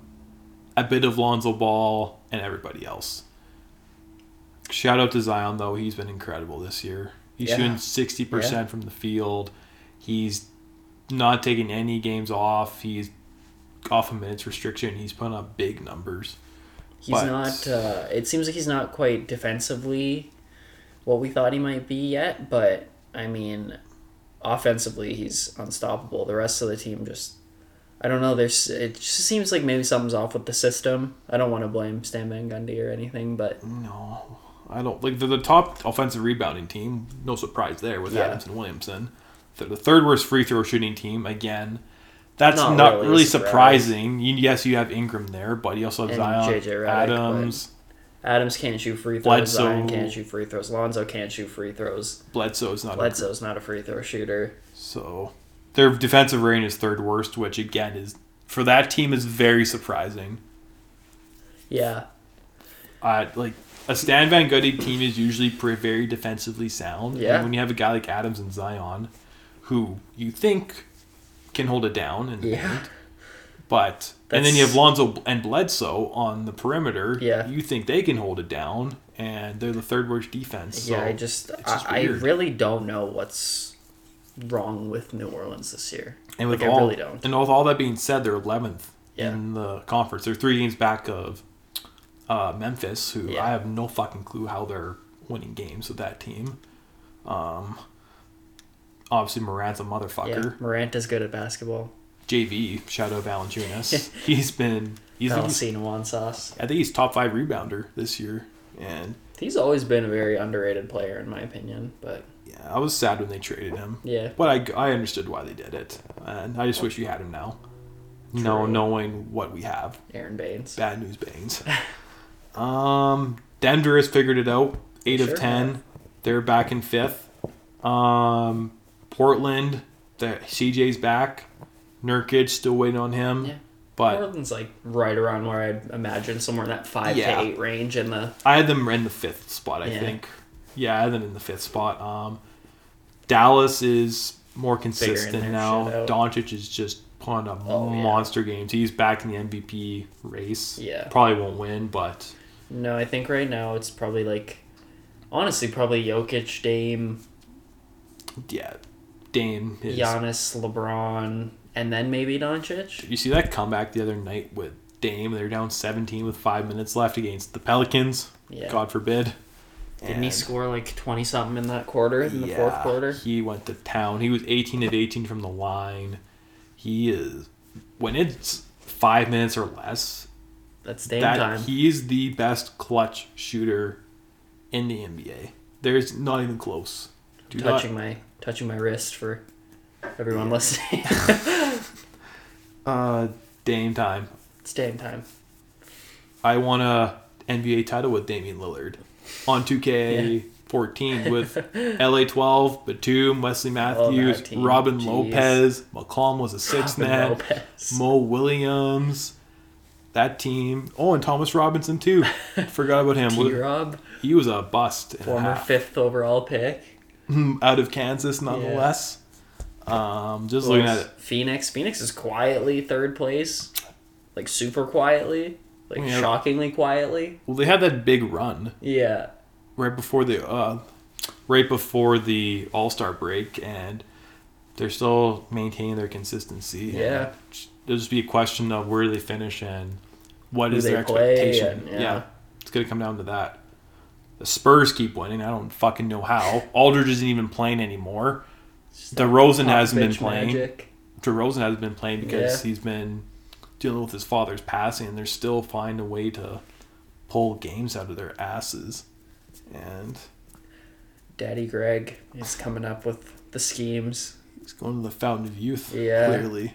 S1: a bit of Lonzo Ball, and everybody else. Shout out to Zion though; he's been incredible this year. He's
S2: Yeah.
S1: shooting sixty percent from the field. He's not taking any games off. He's off a minutes restriction. He's putting up big numbers.
S2: He's
S1: But-
S2: not. Uh, it seems like he's not quite defensively what we thought he might be yet. But I mean, offensively, he's unstoppable. The rest of the team just. I don't know. There's. It just seems like maybe something's off with the system. I don't want to blame Stan Van Gundy or anything, but
S1: No, I don't like they're the top offensive rebounding team. No surprise there with
S2: Yeah.
S1: Adams and Williamson. They're the third worst free throw shooting team again. That's
S2: Not
S1: not,
S2: really
S1: really, surprising. You, yes, you have Ingram there, but you also have
S2: And
S1: Zion,
S2: JJ Redick,
S1: Adams,
S2: Adams can't shoot free throws.
S1: Bledsoe-
S2: Zion can't shoot free throws. Lonzo can't shoot free throws.
S1: Bledsoe's not. a-
S2: Bledsoe's not a free throw shooter.
S1: So their defensive rating is third worst, which again is for that team is very surprising.
S2: Yeah,
S1: Uh, like a Stan Van Gundy team is usually pretty, very defensively sound.
S2: Yeah.
S1: And when you have a guy like Adams and Zion, who you think can hold it down in the
S2: Yeah.
S1: paint, but and then you have Lonzo and Bledsoe on the perimeter.
S2: Yeah.
S1: You think they can hold it down, and they're the third worst defense. So
S2: yeah. I just,
S1: just
S2: I, I really don't know what's wrong with New Orleans this year.
S1: And with
S2: Like, I
S1: all,
S2: really don't.
S1: And with all that being said, they're 11th
S2: Yeah.
S1: in the conference. They're three games back of uh, Memphis, who
S2: Yeah.
S1: I have no fucking clue how they're winning games with that team. Um, obviously, Morant's a
S2: Yeah,
S1: motherfucker.
S2: Morant is good at basketball.
S1: JV, shout out Valanciunas. [LAUGHS] he's been he's,
S2: Valentino one sauce.
S1: I think he's top five rebounder this year, and
S2: He's always been a very underrated player in my opinion. But
S1: yeah, I was sad when they traded him.
S2: yeah,
S1: But I, I understood why they did it, and I just wish we had him now. No, knowing what we have.
S2: Aron Baynes.
S1: Bad news, Baynes. [LAUGHS] um, Denver has figured it out. Eight
S2: Sure
S1: of ten. They're back in fifth. Um, Portland, the CJ's back. Nurkic still waiting on him.
S2: Yeah.
S1: But
S2: Portland's like right around where I'd imagine somewhere in that five
S1: Yeah.
S2: to eight range in the
S1: I had them in the fifth spot. I
S2: Yeah.
S1: think. Yeah, I had them in the fifth spot. Um, Dallas is more consistent now. Doncic is just pulling up
S2: Oh, yeah.
S1: monster games. He's back in the MVP race.
S2: Yeah.
S1: Probably won't win, but
S2: No, I think right now it's probably like, honestly, probably Jokic, Dame,
S1: yeah, Dame is.
S2: Giannis, LeBron, and then maybe Doncic.
S1: You see that comeback the other night with Dame? They're down 17 with five minutes left against the Pelicans.
S2: Yeah.
S1: God forbid.
S2: Didn't he score like twenty something in that quarter in the fourth quarter?
S1: He went to town. He was 18 of 18 from the line. He is when it's five minutes or less.
S2: That's Dame
S1: that
S2: time.
S1: He's the best clutch shooter in the NBA. There's not even close. Do not-
S2: touching my touching my wrist for everyone listening. [LAUGHS] [LAUGHS]
S1: uh, Dame time.
S2: it's Dame time.
S1: I won a NBA title with Damian Lillard on 2K14 [LAUGHS] with LA 12, Batum, Wesley Matthews. Robin
S2: Jeez.
S1: Lopez, McCollum was a sixth man. Mo Williams. That team. Oh, and Thomas Robinson too. [LAUGHS] Forgot about him.
S2: T Rob,
S1: He was a bust. a
S2: former fifth overall pick.
S1: out of Kansas, nonetheless. Um, just
S2: Well,
S1: looking at it.
S2: Phoenix. Phoenix is quietly third place, like super quietly, like
S1: Yeah.
S2: shockingly quietly.
S1: Well, they had that big run
S2: Yeah,
S1: right before the uh, right before the All Star break, and they're still maintaining their consistency.
S2: Yeah.
S1: It'll just be a question of where they finish and what
S2: Who
S1: is their expectation.
S2: and- yeah.
S1: it's gonna come down to that. The Spurs keep winning. I don't fucking know how. Aldridge isn't even playing anymore. DeRozan hasn't been playing.
S2: Magic.
S1: DeRozan hasn't been playing because
S2: Yeah.
S1: he's been dealing with his father's passing, and they're still finding a way to pull games out of their asses. And
S2: Daddy Greg is coming up with the schemes.
S1: he's going to the fountain of youth.
S2: Yeah.
S1: clearly.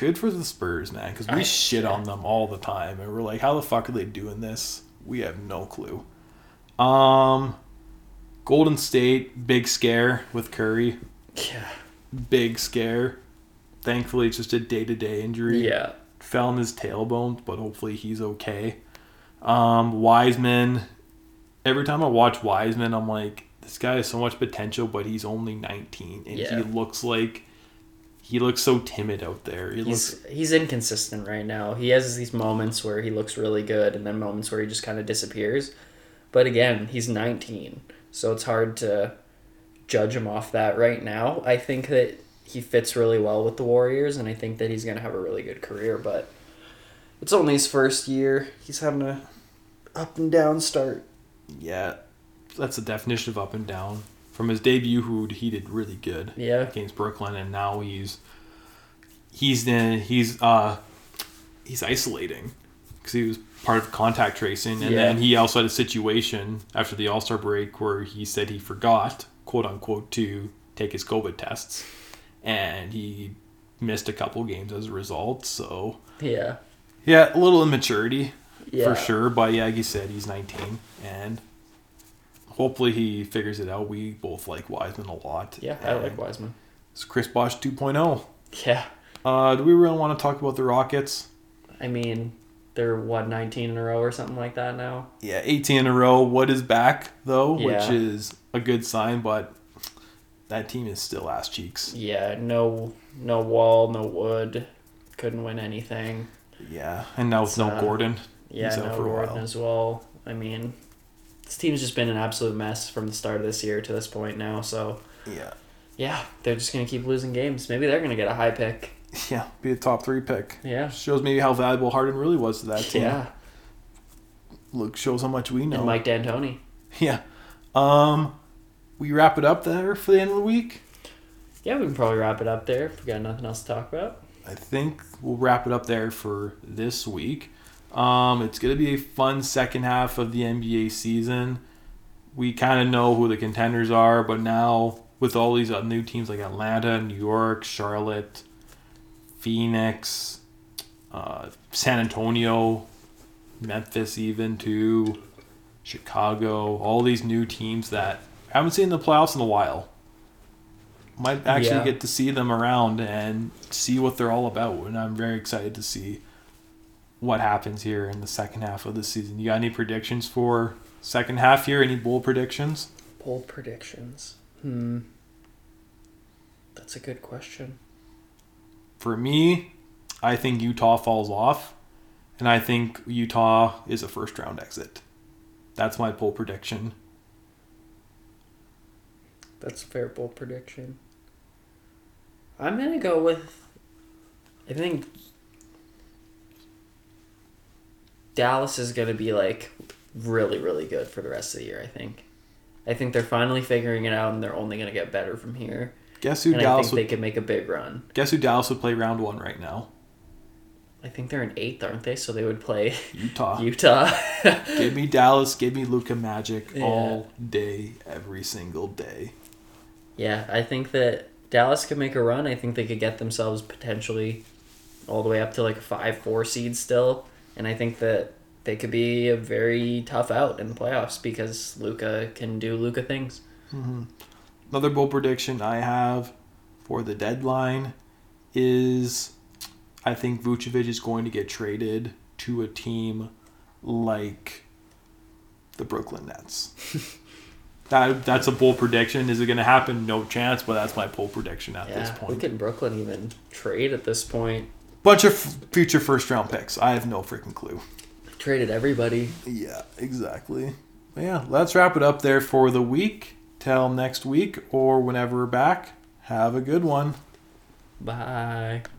S1: Good for the Spurs, man, because we
S2: I-
S1: shit
S2: yeah.
S1: on them all the time, and we're like, how the fuck are they doing this? We have no clue. Um, Golden State, big scare with Curry,
S2: Yeah.
S1: big scare. Thankfully, it's just a day to day injury.
S2: Yeah.
S1: fell on his tailbone, but hopefully he's okay. Um, Wiseman. Every time I watch Wiseman, I'm like, this guy has so much potential, but he's only 19, and
S2: Yeah.
S1: he looks like he looks so timid out there. He
S2: He's
S1: looks
S2: he's inconsistent right now. He has these moments where he looks really good and then moments where he just kind of disappears. But again, he's 19. So it's hard to judge him off that right now. I think that he fits really well with the Warriors, and I think that he's gonna have a really good career. But it's only his first year. He's having a up and down start.
S1: Yeah, that's the definition of up and down. From his debut, who he did really good
S2: Yeah,
S1: against Brooklyn, and now he's he's in, he's uh he's isolating because he was part of contact tracing, and
S2: Yeah.
S1: then he also had a situation after the All Star break where he said he forgot, quote unquote, to take his COVID tests, and he missed a couple games as a result. So
S2: yeah,
S1: yeah, a little immaturity
S2: yeah.
S1: for sure. But yeah, like you said, he's 19, and hopefully he figures it out. We both like Wiseman a lot.
S2: Yeah, I like Wiseman.
S1: It's Chris Bosh 2.0.
S2: Yeah,
S1: Uh, do we really want to talk about the Rockets?
S2: I mean, they're what nineteen in a row or something like that now.
S1: Yeah, 18 in a row. What is back though, which is a good sign, but that team is still ass cheeks.
S2: Yeah, no, no wall, no wood. Couldn't win anything.
S1: Yeah, and now with no
S2: Uh,
S1: Gordon.
S2: Yeah, no Gordon as well. I mean, this team's just been an absolute mess from the start of this year to this point now. So
S1: Yeah,
S2: yeah, they're just gonna keep losing games. Maybe they're gonna get a high pick.
S1: yeah, be a top three pick.
S2: Yeah,
S1: Shows maybe how valuable Harden really was to that team.
S2: yeah.
S1: Look, shows how much we know.
S2: And Mike D'Antoni. [LAUGHS]
S1: Yeah. Um, we wrap it up there for the end of the week.
S2: Yeah, we can probably wrap it up there if we got nothing else to talk about.
S1: I think we'll wrap it up there for this week. Um, it's going to be a fun second half of the NBA season. We kind of know who the contenders are, but now with all these new teams like Atlanta, New York, Charlotte, Phoenix, uh, San Antonio, Memphis, even too, Chicago, all these new teams that I haven't seen the playoffs in a while. Might actually
S2: Yeah.
S1: get to see them around and see what they're all about, and I'm very excited to see what happens here in the second half of the season. You got any predictions for second half here? Any bold predictions?
S2: Bold predictions. Hmm. That's a good question.
S1: For me, I think Utah falls off, and I think Utah is a first round exit. That's my bold prediction.
S2: That's a fair bold prediction. I'm gonna go with. I think Dallas is gonna be like really, really good for the rest of the year. I think. I think they're finally figuring it out, and they're only gonna get better from here.
S1: Guess who
S2: and I
S1: Dallas
S2: think
S1: would
S2: they could make a big run.
S1: guess who Dallas would play round one right now?
S2: I think they're in eighth, aren't they? So they would play
S1: Utah. [LAUGHS]
S2: Utah.
S1: give me Dallas. Give me Luka Magic [LAUGHS]
S2: Yeah.
S1: all day, every single day.
S2: Yeah, I think that Dallas could make a run. I think they could get themselves potentially all the way up to like a 5 4 seed still. And I think that they could be a very tough out in the playoffs because Luka can do Luka things. Mm-hmm.
S1: Another bold prediction I have for the deadline is I think Vucevic is going to get traded to a team like the Brooklyn Nets. [LAUGHS] that that's a bold prediction. Is it going to happen? No chance, but that's my bold prediction at this point.
S2: look at Brooklyn even trade at this point.
S1: Bunch of f- future first round picks. I have no freaking clue.
S2: Traded everybody.
S1: Yeah, exactly. But yeah, let's wrap it up there for the week. Till next week or whenever we're back. Have a good one.
S2: Bye.